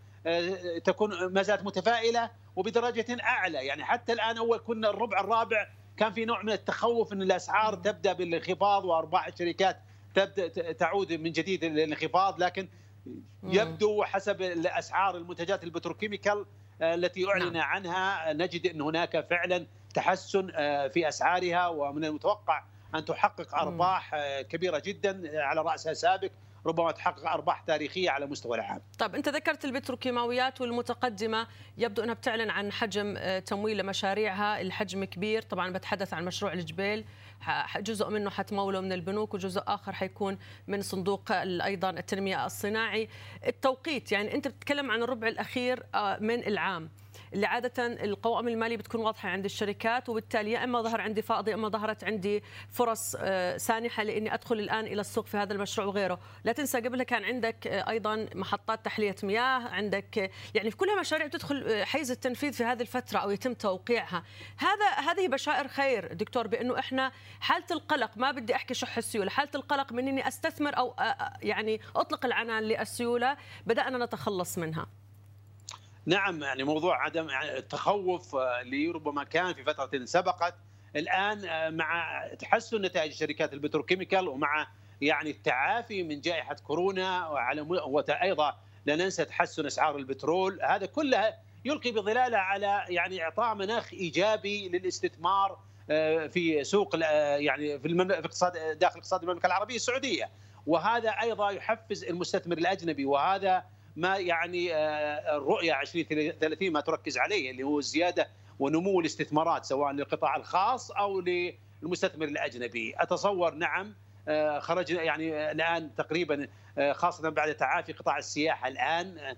S9: تكون ما زالت متفائلة. وبدرجة أعلى. يعني حتى الآن أول كنا الربع الرابع كان في نوع من التخوف إن الأسعار تبدأ بالانخفاض وأرباح الشركات تبدأ تعود من جديد للانخفاض لكن يبدو حسب الأسعار المنتجات ال petrochemical التي أعلن عنها نجد إن هناك فعلا تحسن في أسعارها. ومن المتوقع أن تحقق أرباح كبيرة جدا على رأسها سابق. ربما تحقق أرباح تاريخية على مستوى العام.
S8: طب أنت ذكرت البتروكيماويات والمتقدمة. يبدو أنها بتعلن عن حجم آه، تمويل لمشاريعها. الحجم كبير. طبعا بتحدث عن مشروع الجبيل جزء منه حتموله من البنوك وجزء آخر حيكون من صندوق أيضا التنمية الصناعي. التوقيت يعني أنت بتتكلم عن الربع الأخير آه، من العام. اللي عادة القوائم المالية بتكون واضحة عند الشركات وبالتالي يا إما ظهر عندي فائض يا إما ظهرت عندي فرص آه، سانحة لإني أدخل الآن إلى السوق في هذا المشروع وغيره. لا تنسى قبلها كان عندك آه، أيضا محطات تحلية مياه عندك آه، يعني في كلها مشاريع تدخل حيز التنفيذ في هذه الفترة أو يتم توقيعها. هذا هذه بشائر خير دكتور بأنه إحنا حالة القلق ما بدي أحكي شح السيولة حالة القلق من إني أستثمر أو يعني أطلق العنان للسيولة بدأنا نتخلص منها.
S9: نعم يعني موضوع عدم التخوف آه، اللي ربما كان في فترة سبقت. الآن آه، مع تحسن نتائج شركات البتروكيميكال ومع يعني التعافي من جائحة كورونا وعلى وأيضا لا ننسى تحسن أسعار البترول هذا كله يلقي بظلاله على يعني إعطاء مناخ إيجابي للاستثمار آه، في سوق يعني في اقتصاد داخل اقتصاد المملكة العربية السعودية. وهذا أيضا يحفز المستثمر الأجنبي وهذا ما يعني آه، الرؤية 2030 ما تركز عليه اللي هو الزيادة ونمو الاستثمارات سواء للقطاع الخاص أو للمستثمر الأجنبي. أتصور نعم آه، خرجنا يعني الآن تقريبا آه، خاصة بعد تعافي قطاع السياحة الآن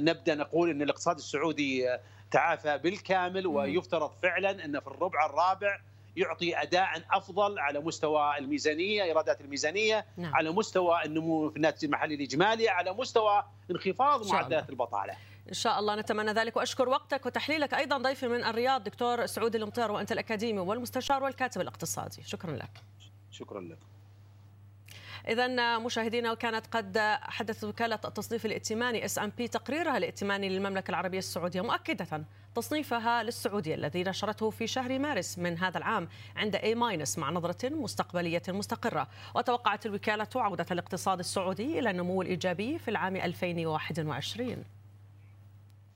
S9: نبدأ نقول إن الاقتصاد السعودي تعافى بالكامل ويفترض فعلا إن في الربع الرابع يعطي أداء أفضل على مستوى الميزانية إيرادات الميزانية نعم. على مستوى النمو في الناتج المحلي الإجمالي على مستوى انخفاض معدلات البطالة.
S8: إن شاء الله نتمنى ذلك وأشكر وقتك وتحليلك أيضا ضيفي من الرياض دكتور سعود المطير وأنت الأكاديمي والمستشار والكاتب الاقتصادي. شكرا لك.
S9: شكرا لك.
S8: إذا مشاهدينا كانت قد حدثت وكالة التصنيف الائتماني إس أم بي تقريرها الائتماني للمملكة العربية السعودية مؤكدة تصنيفها للسعودية الذي نشرته في شهر مارس من هذا العام عند A- مع نظرة مستقبلية مستقرة. وتوقعت الوكالة عودة الاقتصاد السعودي إلى النمو الإيجابي في العام 2021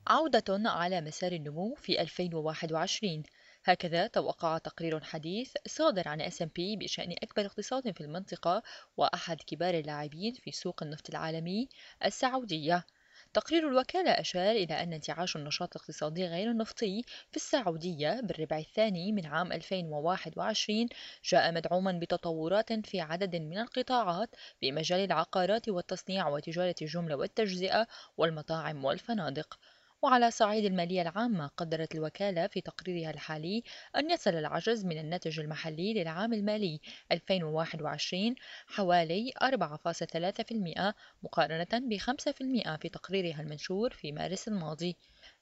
S10: عودة على مسار النمو في 2021 هكذا توقع تقرير حديث صادر عن S&P بشأن أكبر اقتصاد في المنطقة وأحد كبار اللاعبين في سوق النفط العالمي السعودية. تقرير الوكالة أشار إلى أن انتعاش النشاط الاقتصادي غير النفطي في السعودية بالربع الثاني من عام 2021 جاء مدعوما بتطورات في عدد من القطاعات في مجال العقارات والتصنيع وتجارة الجملة والتجزئة والمطاعم والفنادق. وعلى صعيد المالية العامة قدرت الوكالة في تقريرها الحالي أن يصل العجز من الناتج المحلي للعام المالي 2021 حوالي 4.3% مقارنة ب 5% في تقريرها المنشور في مارس الماضي.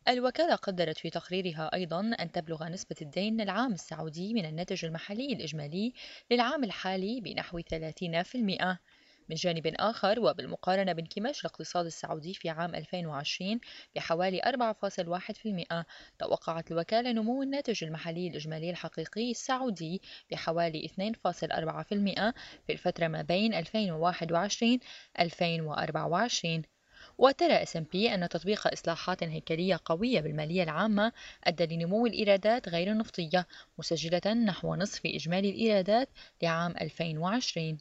S10: الوكالة قدرت في تقريرها أيضا أن تبلغ نسبة الدين العام السعودي من الناتج المحلي الإجمالي للعام الحالي بنحو 30% من جانب آخر وبالمقارنة بانكماش الاقتصاد السعودي في عام 2020 بحوالي 4.1% توقعت الوكالة نمو الناتج المحلي الإجمالي الحقيقي السعودي بحوالي 2.4% في الفترة ما بين 2021-2024 وترى S&P أن تطبيق إصلاحات هيكلية قوية بالمالية العامة أدى لنمو الإيرادات غير النفطية مسجلة نحو نصف إجمالي الإيرادات لعام 2020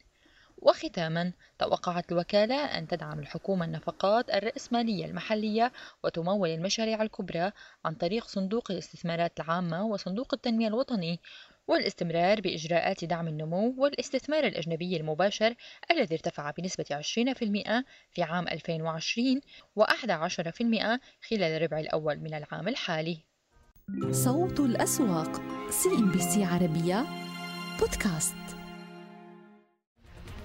S10: وختاما توقعت الوكالة أن تدعم الحكومة النفقات الرأسمالية المحلية وتمول المشاريع الكبرى عن طريق صندوق الاستثمارات العامة وصندوق التنمية الوطني والاستمرار بإجراءات دعم النمو والاستثمار الأجنبي المباشر الذي ارتفع بنسبة 20% في عام 2020 و11% خلال الربع الأول من العام الحالي.
S1: صوت الأسواق CNBC عربية بودكاست.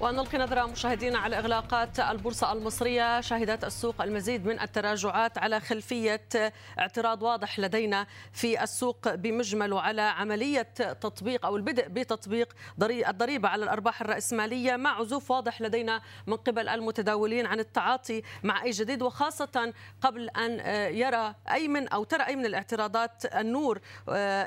S8: ونلقي نظرة مشاهدينا على إغلاقات البورصة المصرية. شهدت السوق المزيد من التراجعات على خلفية اعتراض واضح لدينا في السوق بمجمله على عملية تطبيق أو البدء بتطبيق الضريبة على الأرباح الرأسمالية مع عزوف واضح لدينا من قبل المتداولين عن التعاطي مع أي جديد وخاصة قبل أن يرى أي من أو ترى أي من الاعتراضات النور.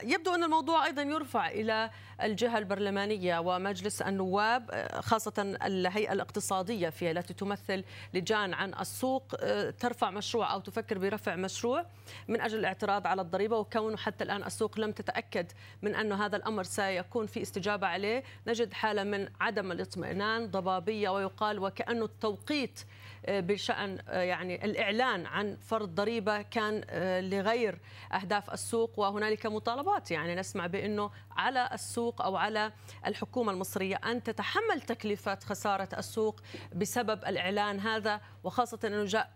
S8: يبدو أن الموضوع أيضا يرفع إلى الجهة البرلمانية ومجلس النواب خاصة الهيئة الاقتصادية فيها التي تمثل لجان عن السوق آه، ترفع مشروع أو تفكر برفع مشروع من أجل الاعتراض على الضريبة. وكونه حتى الآن السوق لم تتأكد من أن هذا الأمر سيكون في استجابة عليه نجد حالة من عدم الاطمئنان ضبابية ويقال وكأنه التوقيت آه، بشأن آه، يعني الإعلان عن فرض ضريبة كان آه، لغير أهداف السوق وهنالك مطالبات يعني نسمع بأنه على السوق أو على الحكومة المصرية أن تتحمل تكلفة خسارة السوق بسبب الإعلان هذا وخاصة أنه جاء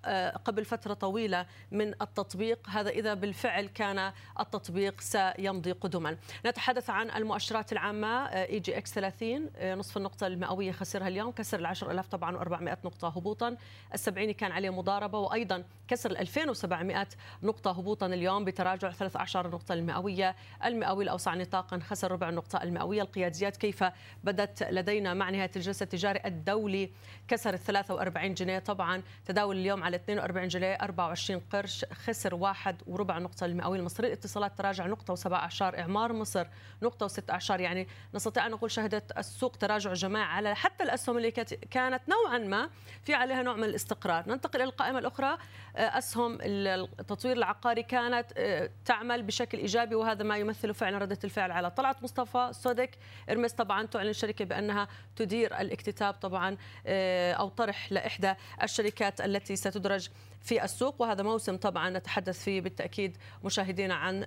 S8: قبل فترة طويلة من التطبيق. هذا إذا بالفعل كان التطبيق سيمضي قدما. نتحدث عن المؤشرات العامة EGX 30 نصف النقطة المئوية خسرها اليوم كسر ال 10000 طبعا و400 نقطة هبوطا. السبعيني كان عليه مضاربة وأيضا كسر ال 2700 نقطة هبوطا اليوم بتراجع ثلث النقطة المئوية. المئوي الأوسع نطاقا خسر ربع النقطة المئوية. القياديات كيف بدت لدينا مع نهاية الجلسة التجاري الدولي؟ كسر ال 43 جنيه. طبعا تداول اليوم على 42 جنيه 24 قرش خسر واحد وربع نقطة المئوية. المصري الاتصالات تراجع نقطة وسبع أعشار إعمار مصر نقطة وست أعشار يعني نستطيع أن نقول شهدت السوق تراجع جماعي على حتى الأسهم اللي كانت نوعا ما في عليها نوع من الاستقرار ننتقل إلى القائمة الأخرى. آه، أسهم التطوير العقاري كانت آه، تعمل بشكل إيجابي وهذا ما يمثل فعلا ردة الفعل على طلعت مصطفى سودك إرمس طبعا تعلن الشركة بأنها تدير الاكتتاب طبعا آه، أو طرح لإحدى الشركات التي ستدرج في السوق. وهذا موسم طبعا نتحدث فيه بالتأكيد مشاهدينا عن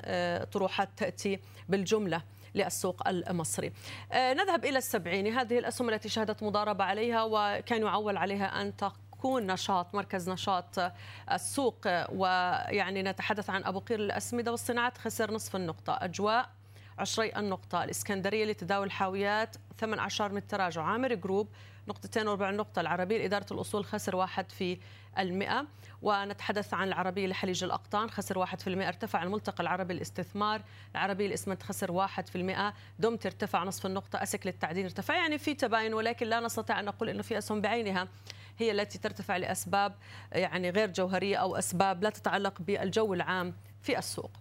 S8: طروحات تأتي بالجملة للسوق المصري. نذهب إلى السبعيني. هذه الأسهم التي شهدت مضاربة عليها وكان يعول عليها أن يكون نشاط مركز نشاط السوق ويعني نتحدث عن أبو قير الأسمدة والصناعات. خسر نصف النقطة. أجواء عشري النقطة. الإسكندرية لتداول الحاويات 18 من التراجع. عامر جروب نقطتين وربع نقطة. العربية لإدارة الأصول خسر واحد في المئة. ونتحدث عن العربية لحليج الأقطان. خسر واحد في المئة. ارتفع الملتقى العربي الاستثمار العربية الإسمنت خسر واحد في المئة. دمت ارتفع نصف النقطة. أسك للتعدين ارتفع. يعني في تباين ولكن لا نستطيع أن نقول أنه في أسهم بعينها. هي التي ترتفع لأسباب يعني غير جوهرية أو أسباب لا تتعلق بالجو العام في السوق.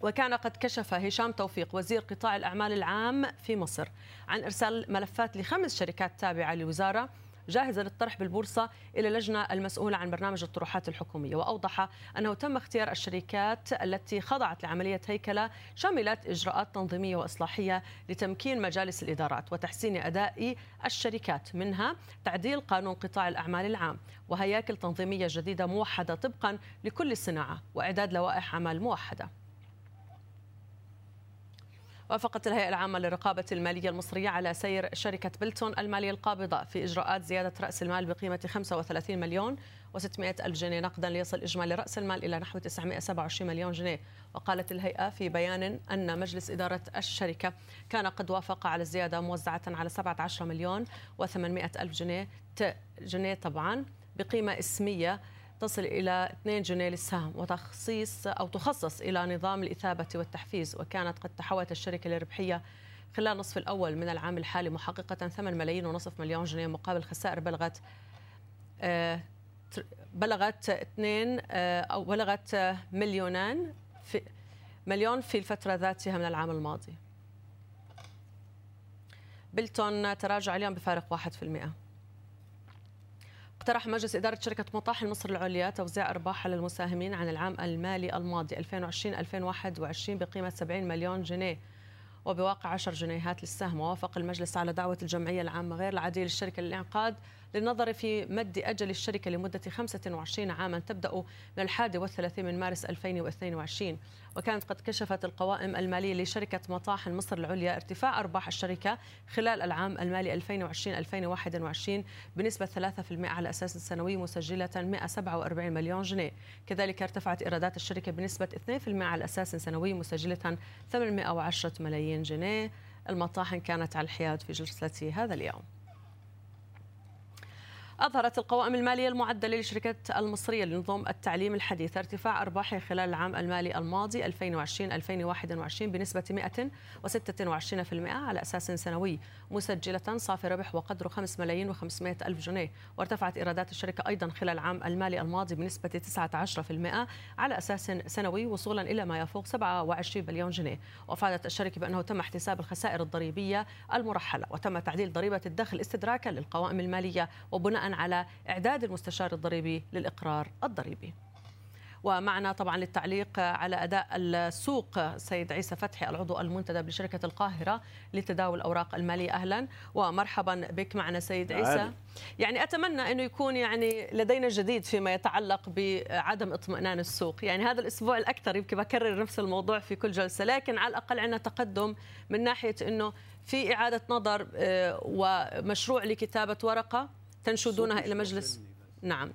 S8: وكان قد كشف هشام توفيق وزير قطاع الأعمال العام في مصر عن إرسال ملفات لخمس شركات تابعة للوزارة جاهزة للطرح بالبورصة إلى اللجنة المسؤولة عن برنامج الطروحات الحكومية. وأوضح أنه تم اختيار الشركات التي خضعت لعملية هيكلة شملت إجراءات تنظيمية وإصلاحية لتمكين مجالس الإدارات وتحسين أداء الشركات منها تعديل قانون قطاع الأعمال العام وهياكل تنظيمية جديدة موحدة طبقا لكل صناعة وإعداد لوائح عمل موحدة. وافقت الهيئة العامة للرقابة المالية المصرية على سير شركة بلتون المالية القابضة في إجراءات زيادة رأس المال بقيمة 35 مليون و600 ألف جنيه نقدا ليصل إجمالي رأس المال إلى نحو 927 مليون جنيه. وقالت الهيئة في بيان أن مجلس إدارة الشركة كان قد وافق على الزيادة موزعة على 17 مليون و800 ألف جنيه جنيه طبعا بقيمة اسمية تصل إلى 2 جنيه للسهم وتخصيص أو تخصص إلى نظام الإثابة والتحفيز وكانت قد تحولت الشركة لربحية خلال النصف الأول من العام الحالي محققة 8 ملايين ونصف مليون جنيه مقابل خسائر بلغت آه، بلغت 2 آه، أو بلغت مليونان في مليون في الفترة ذاتها من العام الماضي. بلتون تراجع اليوم بفارق 1% اقترح مجلس إدارة شركة مطاحن مصر العليا توزيع أرباحها للمساهمين عن العام المالي الماضي 2020-2021 بقيمة 70 مليون جنيه. وبواقع 10 جنيهات للسهم ووافق المجلس على دعوة الجمعية العامة غير العادية للشركة للإنعقاد للنظر في مد أجل الشركة لمدة 25 عاما تبدأ من الحادي والثلاثين من مارس 2022 وكانت قد كشفت القوائم المالية لشركة مطاحن مصر العليا ارتفاع أرباح الشركة خلال العام المالي 2020-2021 بنسبة 3% على أساس سنوي مسجلة 147 مليون جنيه. كذلك ارتفعت إيرادات الشركة بنسبة 2% على أساس سنوي مسجلة 810 ملايين جنيه. المطاحن كانت على الحياد في جلستي هذا اليوم. أظهرت القوائم المالية المعدلة للشركات المصرية لنظام التعليم الحديث ارتفاع أرباحها خلال العام المالي الماضي 2020-2021 بنسبة 126% على أساس سنوي. مسجلة صافي ربح وقدره 5 ملايين و500 ألف جنيه. وارتفعت إيرادات الشركة أيضا خلال العام المالي الماضي بنسبة 19% على أساس سنوي وصولا إلى ما يفوق 27 مليون جنيه. وأفادت الشركة بأنه تم احتساب الخسائر الضريبية المرحلة وتم تعديل ضريبة الدخل استدراكا للقوائم المالية وبناء على إعداد المستشار الضريبي للإقرار الضريبي. ومعنا طبعا للتعليق على أداء السوق. سيد عيسى فتحي العضو المنتدب لشركة القاهرة لتداول الأوراق المالية. أهلا ومرحبا بك معنا سيد عيسى. يعني أتمنى إنه يكون يعني لدينا جديد فيما يتعلق بعدم اطمئنان السوق. يعني هذا الأسبوع الأكثر يمكن بكرر نفس الموضوع في كل جلسة لكن على الأقل عندنا تقدم من ناحية إنه في إعادة نظر آه، ومشروع لكتابة ورقة تنشدونها إلى مجلس. نعم.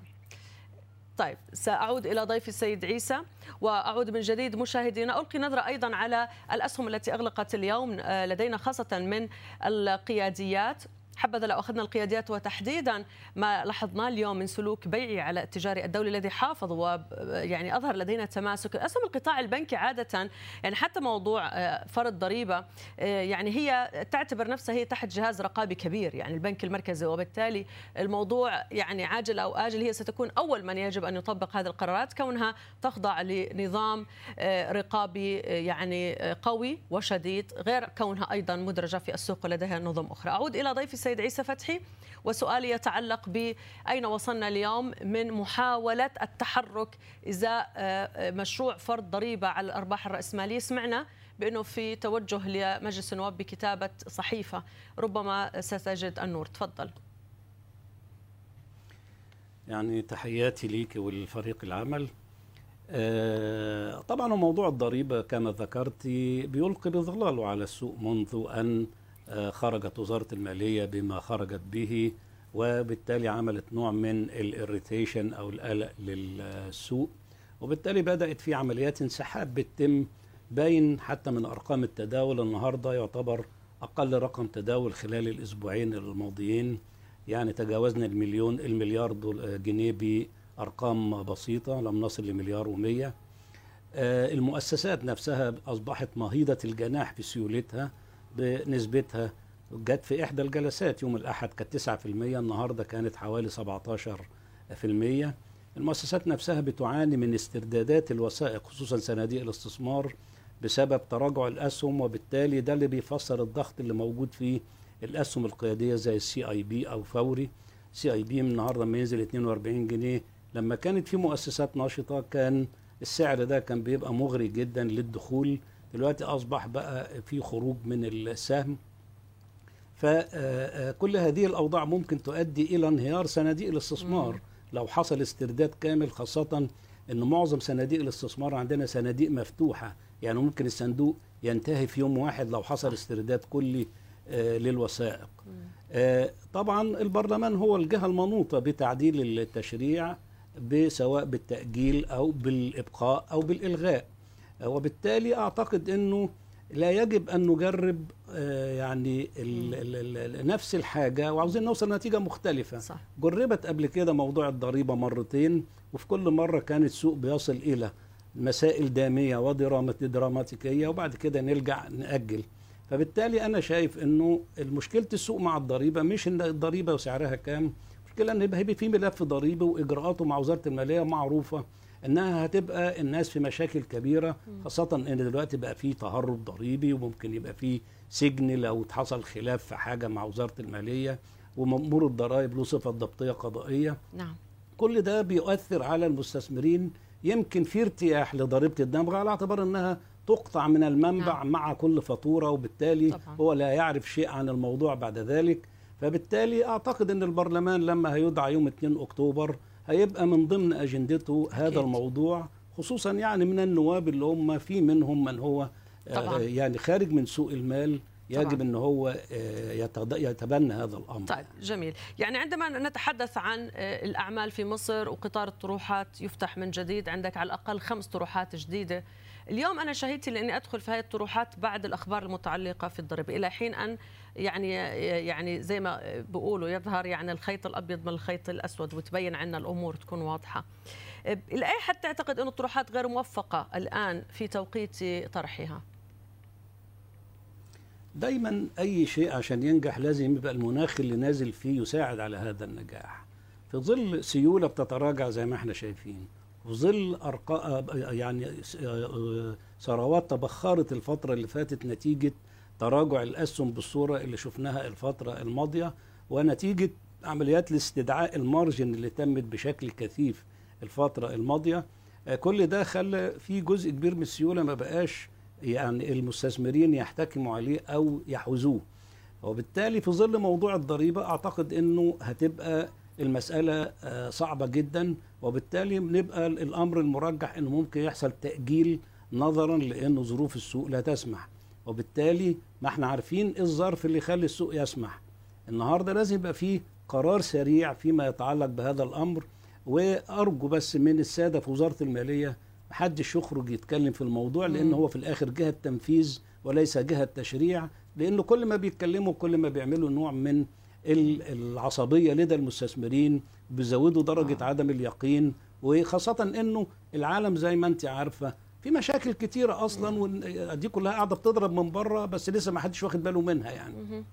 S8: طيب سأعود إلى ضيفي السيد عيسى وأعود من جديد مشاهدينا. ألقي نظرة أيضا على الأسهم التي أغلقت اليوم آه، لدينا خاصة من القياديات. حبذا لو أخذنا القياديات وتحديدا ما لاحظناه اليوم من سلوك بيعي على التجاري الدولي الذي حافظ ويعني أظهر لدينا تماسك. أسهم القطاع البنكي عادة يعني حتى موضوع آه، فرض ضريبة آه، يعني هي تعتبر نفسها هي تحت جهاز رقابي كبير يعني البنك المركزي. وبالتالي الموضوع يعني عاجل أو آجل هي ستكون أول من يجب أن يطبق هذه القرارات كونها تخضع لنظام آه، رقابي يعني قوي وشديد غير كونها أيضا مدرجة في السوق ولديها نظم أخرى. أعود إلى ضيفي السيد عيسى فتحي وسؤالي يتعلق بأين وصلنا اليوم من محاولة التحرك إزاء آه، مشروع فرض ضريبة على الأرباح الرأسمالية؟ سمعنا بأنه في توجه لمجلس النواب بكتابة صحيفة. ربما ستجد النور. تفضل.
S11: يعني تحياتي ليك ولفريق العمل. آه، طبعا موضوع الضريبة كما ذكرت بيلقي بظلاله على السوق منذ أن خرجت وزارة المالية بما خرجت به وبالتالي عملت نوع من الاريتيشن أو القلق للسوق. وبالتالي بدأت في عمليات انسحاب بتتم باين حتى من أرقام التداول. النهاردة يعتبر أقل رقم تداول خلال الأسبوعين الماضيين يعني تجاوزنا المليون المليار جنيه بأرقام بسيطة لم نصل لمليار ومية. آه، المؤسسات نفسها أصبحت مهيضة الجناح في سيولتها بنسبتها جت في إحدى الجلسات يوم الأحد كانت 9% النهاردة كانت حوالي 17% المؤسسات نفسها بتعاني من استردادات الوثائق خصوصا صناديق الاستثمار بسبب تراجع الأسهم وبالتالي ده اللي بيفسر الضغط اللي موجود في الأسهم القيادية زي ال CIB أو فوري. CIB النهارده لما ينزل 42 جنيه لما كانت في مؤسسات ناشطة كان السعر ده كان بيبقى مغري جدا للدخول دلوقتي أصبح بقى في خروج من السهم. فكل هذه الأوضاع ممكن تؤدي إلى انهيار صناديق الاستثمار. لو حصل استرداد كامل خاصة إن معظم صناديق الاستثمار عندنا صناديق مفتوحة. يعني ممكن الصندوق ينتهي في يوم واحد لو حصل استرداد كلي آه، للوثائق. آه، طبعا البرلمان هو الجهة المنوطة بتعديل التشريع سواء بالتأجيل أو بالإبقاء أو بالإلغاء. وبالتالي أعتقد إنه لا يجب أن نجرب آه، يعني ال ال ال نفس الحاجة وعاوزين نوصل لنتيجة مختلفة. صح. جربت قبل كده موضوع الضريبة مرتين وفي كل مرة كان السوق بيصل إلى مسائل دامية ودراماتيكيه وبعد كده نرجع نأجل. فبالتالي أنا شايف إنه مشكلة السوق مع الضريبة مش إن الضريبة وسعرها كام مشكلة إن يبقى في ملف ضريبي وإجراءاته مع وزارة المالية معروفة. إنها هتبقى الناس في مشاكل كبيرة خاصة إن دلوقتي بقى في تهرب ضريبي وممكن يبقى في سجن لو حصل خلاف في حاجة مع وزارة المالية ومأمور الضرائب له صفة ضبطية قضائية
S8: نعم
S11: كل ده بيؤثر على المستثمرين يمكن في ارتياح لضريبة الدمغ على اعتبار إنها تقطع من المنبع نعم. مع كل فاتورة وبالتالي طبعا. هو لا يعرف شيء عن الموضوع بعد ذلك فبالتالي أعتقد إن البرلمان لما هيدعى يوم 2 أكتوبر هيبقى من ضمن أجندته هذا أكيد. الموضوع خصوصا يعني من النواب اللي هم في منهم من هو آه، طبعا. يعني خارج من سوق المال يجب
S8: طبعاً.
S11: إن هو آه، يتبنى هذا الأمر
S8: طيب جميل يعني عندما نتحدث عن آه، الأعمال في مصر وقطار الطروحات يفتح من جديد عندك على الأقل خمس طروحات جديدة اليوم أنا شهدت لأني أدخل في هذه الطروحات بعد الأخبار المتعلقة في الضريبة. إلى حين أن يعني يعني زي ما بيقولوا يظهر يعني الخيط الأبيض من الخيط الأسود وتبين عنا الأمور تكون واضحة. إلى أي حد تعتقد أن الطروحات غير موفقة الآن في توقيت طرحها.
S11: دايما أي شيء عشان ينجح لازم يبقى المناخ اللي نازل فيه يساعد على هذا النجاح. في ظل سيولة بتتراجع زي ما إحنا شايفين في ظل أرقا... يعني ثروات تبخرت الفترة اللي فاتت نتيجة تراجع الأسهم بالصورة اللي شفناها الفترة الماضية ونتيجة عمليات الاستدعاء المارجن اللي تمت بشكل كثيف الفترة الماضية. آه، كل ده خلى في جزء كبير من السيولة ما بقاش يعني المستثمرين يحتكموا عليه أو يحوزوه. وبالتالي في ظل موضوع الضريبة أعتقد إنه هتبقى المسألة آه، صعبة جدا وبالتالي بنبقى الأمر المرجح انه ممكن يحصل تأجيل نظرا لأنه ظروف السوق لا تسمح. وبالتالي ما إحنا عارفين إيه الظرف اللي يخلي السوق يسمح. النهارده لازم يبقى فيه قرار سريع فيما يتعلق بهذا الأمر وأرجو بس من السادة في وزارة المالية محدش يخرج يتكلم في الموضوع لأن هو في الآخر جهة تنفيذ وليس جهة تشريع لأنه كل ما بيتكلموا كل ما بيعملوا نوع من العصبية لدى المستثمرين بيزودوا درجة عدم اليقين وخاصة إنه العالم زي ما أنت عارفة في مشاكل كتيرة أصلا ودي كلها قاعدة بتضرب من بره بس لسه ما حدش واخد باله منها يعني.
S8: مهم.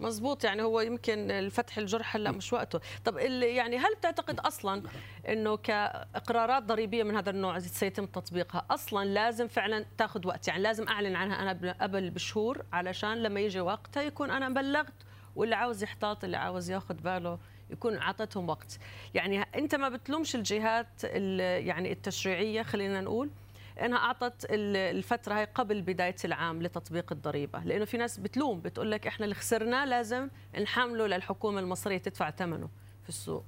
S8: مزبوط يعني هو يمكن الفتح الجرح هلأ مش وقته. طب يعني هل بتعتقد أصلا إنه كإقرارات ضريبية من هذا النوع سيتم تطبيقها أصلا لازم فعلا تاخذ وقت؟ يعني لازم أعلن عنها أنا قبل بشهور علشان لما يجي وقتها يكون أنا بلغت واللي عاوز يحتاط اللي عاوز ياخذ باله يكون أعطتهم وقت. يعني أنت ما بتلومش الجهات ال- يعني التشريعية خلينا نقول أنها أعطت ال- الفترة هاي قبل بداية العام لتطبيق الضريبة. لأنه في ناس بتلوم بتقول لك إحنا اللي خسرناه لازم نحمله للحكومة المصرية تدفع ثمنه في السوق.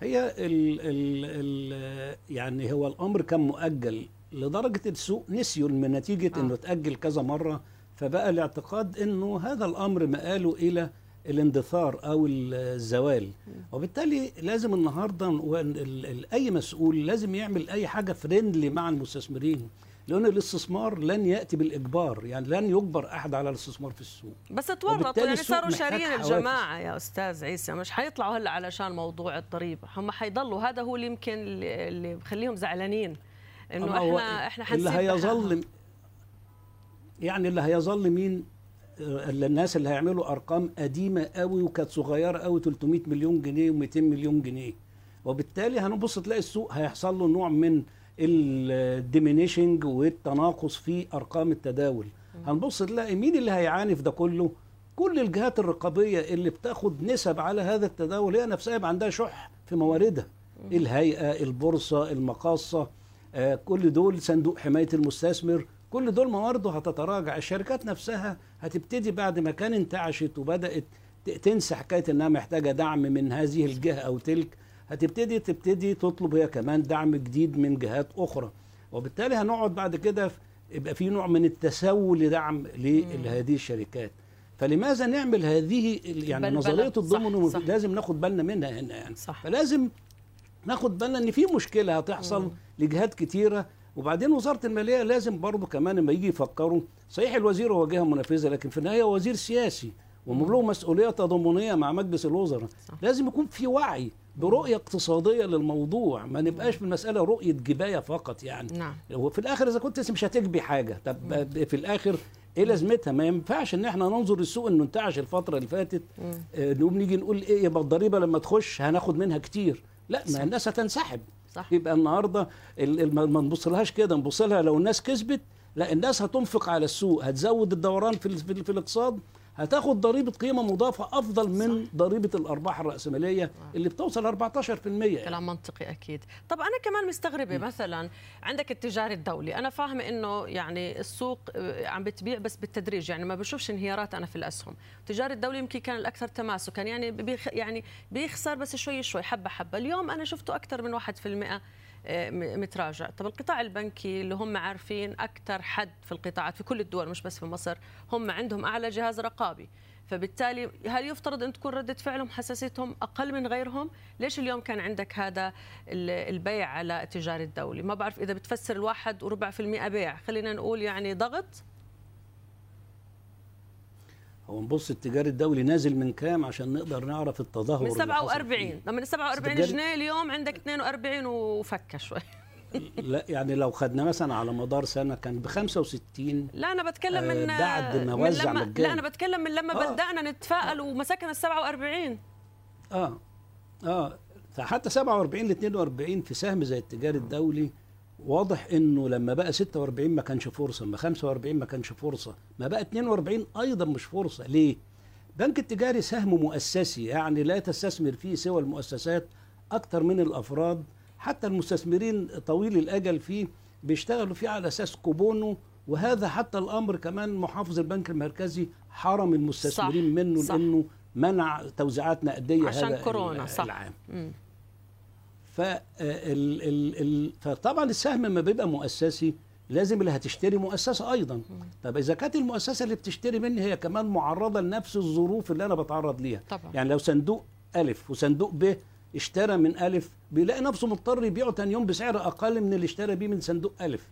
S11: هي ال ال ال يعني هو الأمر كان مؤجل لدرجة السوق نسيوا من نتيجة
S8: آه.
S11: إنه اتاجل كذا مرة. فبقى الاعتقاد إنه هذا الأمر مآله إلى الاندثار أو الزوال. وبالتالي لازم النهارده أي مسؤول لازم يعمل أي حاجة فريندلي مع المستثمرين لأن الاستثمار لن يأتي بالإجبار يعني لن يجبر أحد على الاستثمار في السوق.
S8: بس تورطوا يعني صاروا شارين. الجماعة يا أستاذ عيسى مش حيطلعوا هلأ علشان موضوع الضريبه هم حيضلوا. هذا هو اللي يمكن اللي اللي بخليهم زعلانين
S11: إنه
S8: إحنا إحنا
S11: اللي
S8: حنسيب
S11: هيظل يعني اللي هيظل مين؟ آه، الناس اللي هيعملوا أرقام قديمة قوي وكانت صغيرة قوي 300 مليون جنيه و200 مليون جنيه. وبالتالي هنبص تلاقي السوق هيحصل له نوع من الديمينيشنج والتناقص في أرقام التداول. هنبص تلاقي مين اللي هيعاني في ده كله؟ كل الجهات الرقابية اللي بتاخد نسب على هذا التداول هي نفسها يبقى عندها شح في مواردها. الهيئة البورصة المقاصة آه، كل دول صندوق حماية المستثمر كل دول موارده هتتراجع الشركات نفسها هتبتدي بعد ما كان انتعشت وبدأت تنسى حكايه إنها محتاجة دعم من هذه الجهة أو تلك هتبتدي تبتدي تطلب هي كمان دعم جديد من جهات أخرى وبالتالي هنقعد بعد كده يبقى في نوع من التسول لدعم لهذه الشركات فلماذا نعمل هذه يعني.
S8: نظرية
S11: الضمن. لازم ناخد بالنا منها هنا يعني
S8: صح.
S11: فلازم ناخد بالنا إن في مشكلة هتحصل لجهات كتيرة وبعدين وزارة المالية لازم برضه كمان لما يجي يفكروا صحيح الوزير هو جهة منفذة لكن في النهاية هو وزير سياسي وله مسؤولية تضامنيه مع مجلس الوزراء لازم يكون في وعي برؤية اقتصادية للموضوع ما نبقاش في المسألة رؤية جباية فقط يعني.
S8: نعم.
S11: وفي الآخر إذا كنت مش هتجبي حاجة طب في الآخر إيه لازمتها؟ ما ينفعش إن إحنا ننظر السوق إنه انتعش الفترة اللي فاتت. آه، نقوم نيجي نقول إيه يبقى الضريبة لما تخش هناخد منها كتير. لا ما الناس هتنسحب.
S8: صح.
S11: يبقى النهارده ال- ال- ما نبصلهاش كده نبص لها لو الناس كسبت لا الناس هتنفق على السوق هتزود الدوران في في الاقتصاد هتاخد ضريبة قيمة مضافة أفضل من ضريبة الأرباح الرأسمالية اللي بتوصل 14%
S8: كلام منطقي أكيد. طب أنا كمان مستغربة مثلا عندك التجاري الدولي أنا فاهمة إنه يعني السوق آه، عم بتبيع بس بالتدريج يعني ما بشوفش انهيارات أنا في الأسهم. التجاري الدولي يمكن كان الأكثر تماسكا يعني بيخ يعني بيخسر بس شوي شوي حبة حبة. اليوم أنا شفته أكثر من 1% متراجع طب القطاع البنكي اللي هم عارفين أكثر حد في القطاعات في كل الدول مش بس في مصر هم عندهم أعلى جهاز رقابي فبالتالي هل يفترض أن تكون ردة فعلهم حساسيتهم أقل من غيرهم؟ ليش اليوم كان عندك هذا البيع على التجاري الدولي؟ ما بعرف إذا بتفسر الواحد وربع في المئة بيع، خلينا نقول يعني ضغط
S11: هو نبص التجاري الدولي نازل من كام عشان نقدر نعرف التدهور
S8: من 47 من 47 جنيه اليوم عندك 42 وفكة شوي
S11: لا يعني لو خدنا مثلا على مدار سنة كان ب 65
S8: لا أنا بتكلم من
S11: بعد ما وزع
S8: من لا أنا بتكلم من لما آه. بدأنا نتفائل ومسكنا ال 47
S11: آه. آه. فحتى 47 ل 42 في سهم زي التجاري الدولي واضح إنه لما بقى 46 ما كانش فرصة ما 45 ما كانش فرصة ما بقى 42 أيضا مش فرصة. ليه؟ بنك التجاري سهم مؤسسي يعني لا تستثمر فيه سوى المؤسسات أكثر من الأفراد. حتى المستثمرين طويل الأجل فيه بيشتغلوا فيه على أساس كوبونه وهذا حتى الأمر كمان محافظ البنك المركزي حرم المستثمرين صح منه صح. لأنه منع توزيعات نقديه
S8: عشان هذا كورونا صح.
S11: العام. ال فطبعا السهم لما بيبقى مؤسسي لازم اللي هتشتري مؤسسة أيضا. طب إذا كانت المؤسسة اللي بتشتري مني هي كمان معرضة لنفس الظروف اللي أنا بتعرض ليها.
S8: طبعا.
S11: يعني لو صندوق ألف وصندوق ب اشترى من ألف بيلاقي نفسه مضطر يبيعه تاني يوم بسعر أقل من اللي اشترى بيه من صندوق ألف.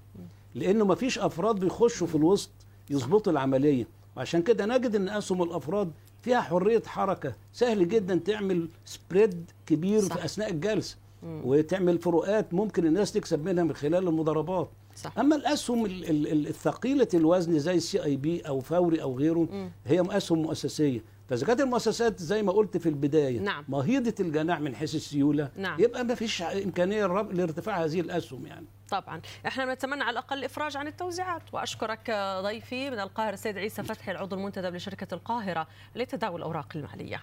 S11: لأنه ما فيش أفراد بيخشوا في الوسط يظبطوا العملية. وعشان كده نجد إن أسهم الأفراد فيها حرية حركة. سهل جدا تعمل سبريد كبير صح. في أثناء الجلسة. وتعمل فروقات ممكن الناس تكسب منها من خلال المضاربات
S8: صح.
S11: أما الأسهم الثقيلة الوزن زي ال CIB أو فوري أو غيره م. هي أسهم مؤسسية فاذا كانت المؤسسات زي ما قلت في البداية
S8: نعم.
S11: مهيضة الجناح من حيث السيولة
S8: نعم.
S11: يبقى ما فيش إمكانية لارتفاع هذه الأسهم يعني
S8: طبعا إحنا نتمنى على الأقل الافراج عن التوزيعات وأشكرك ضيفي من القاهرة السيد عيسى فتحي العضو المنتدب لشركة القاهرة لتداول الأوراق المالية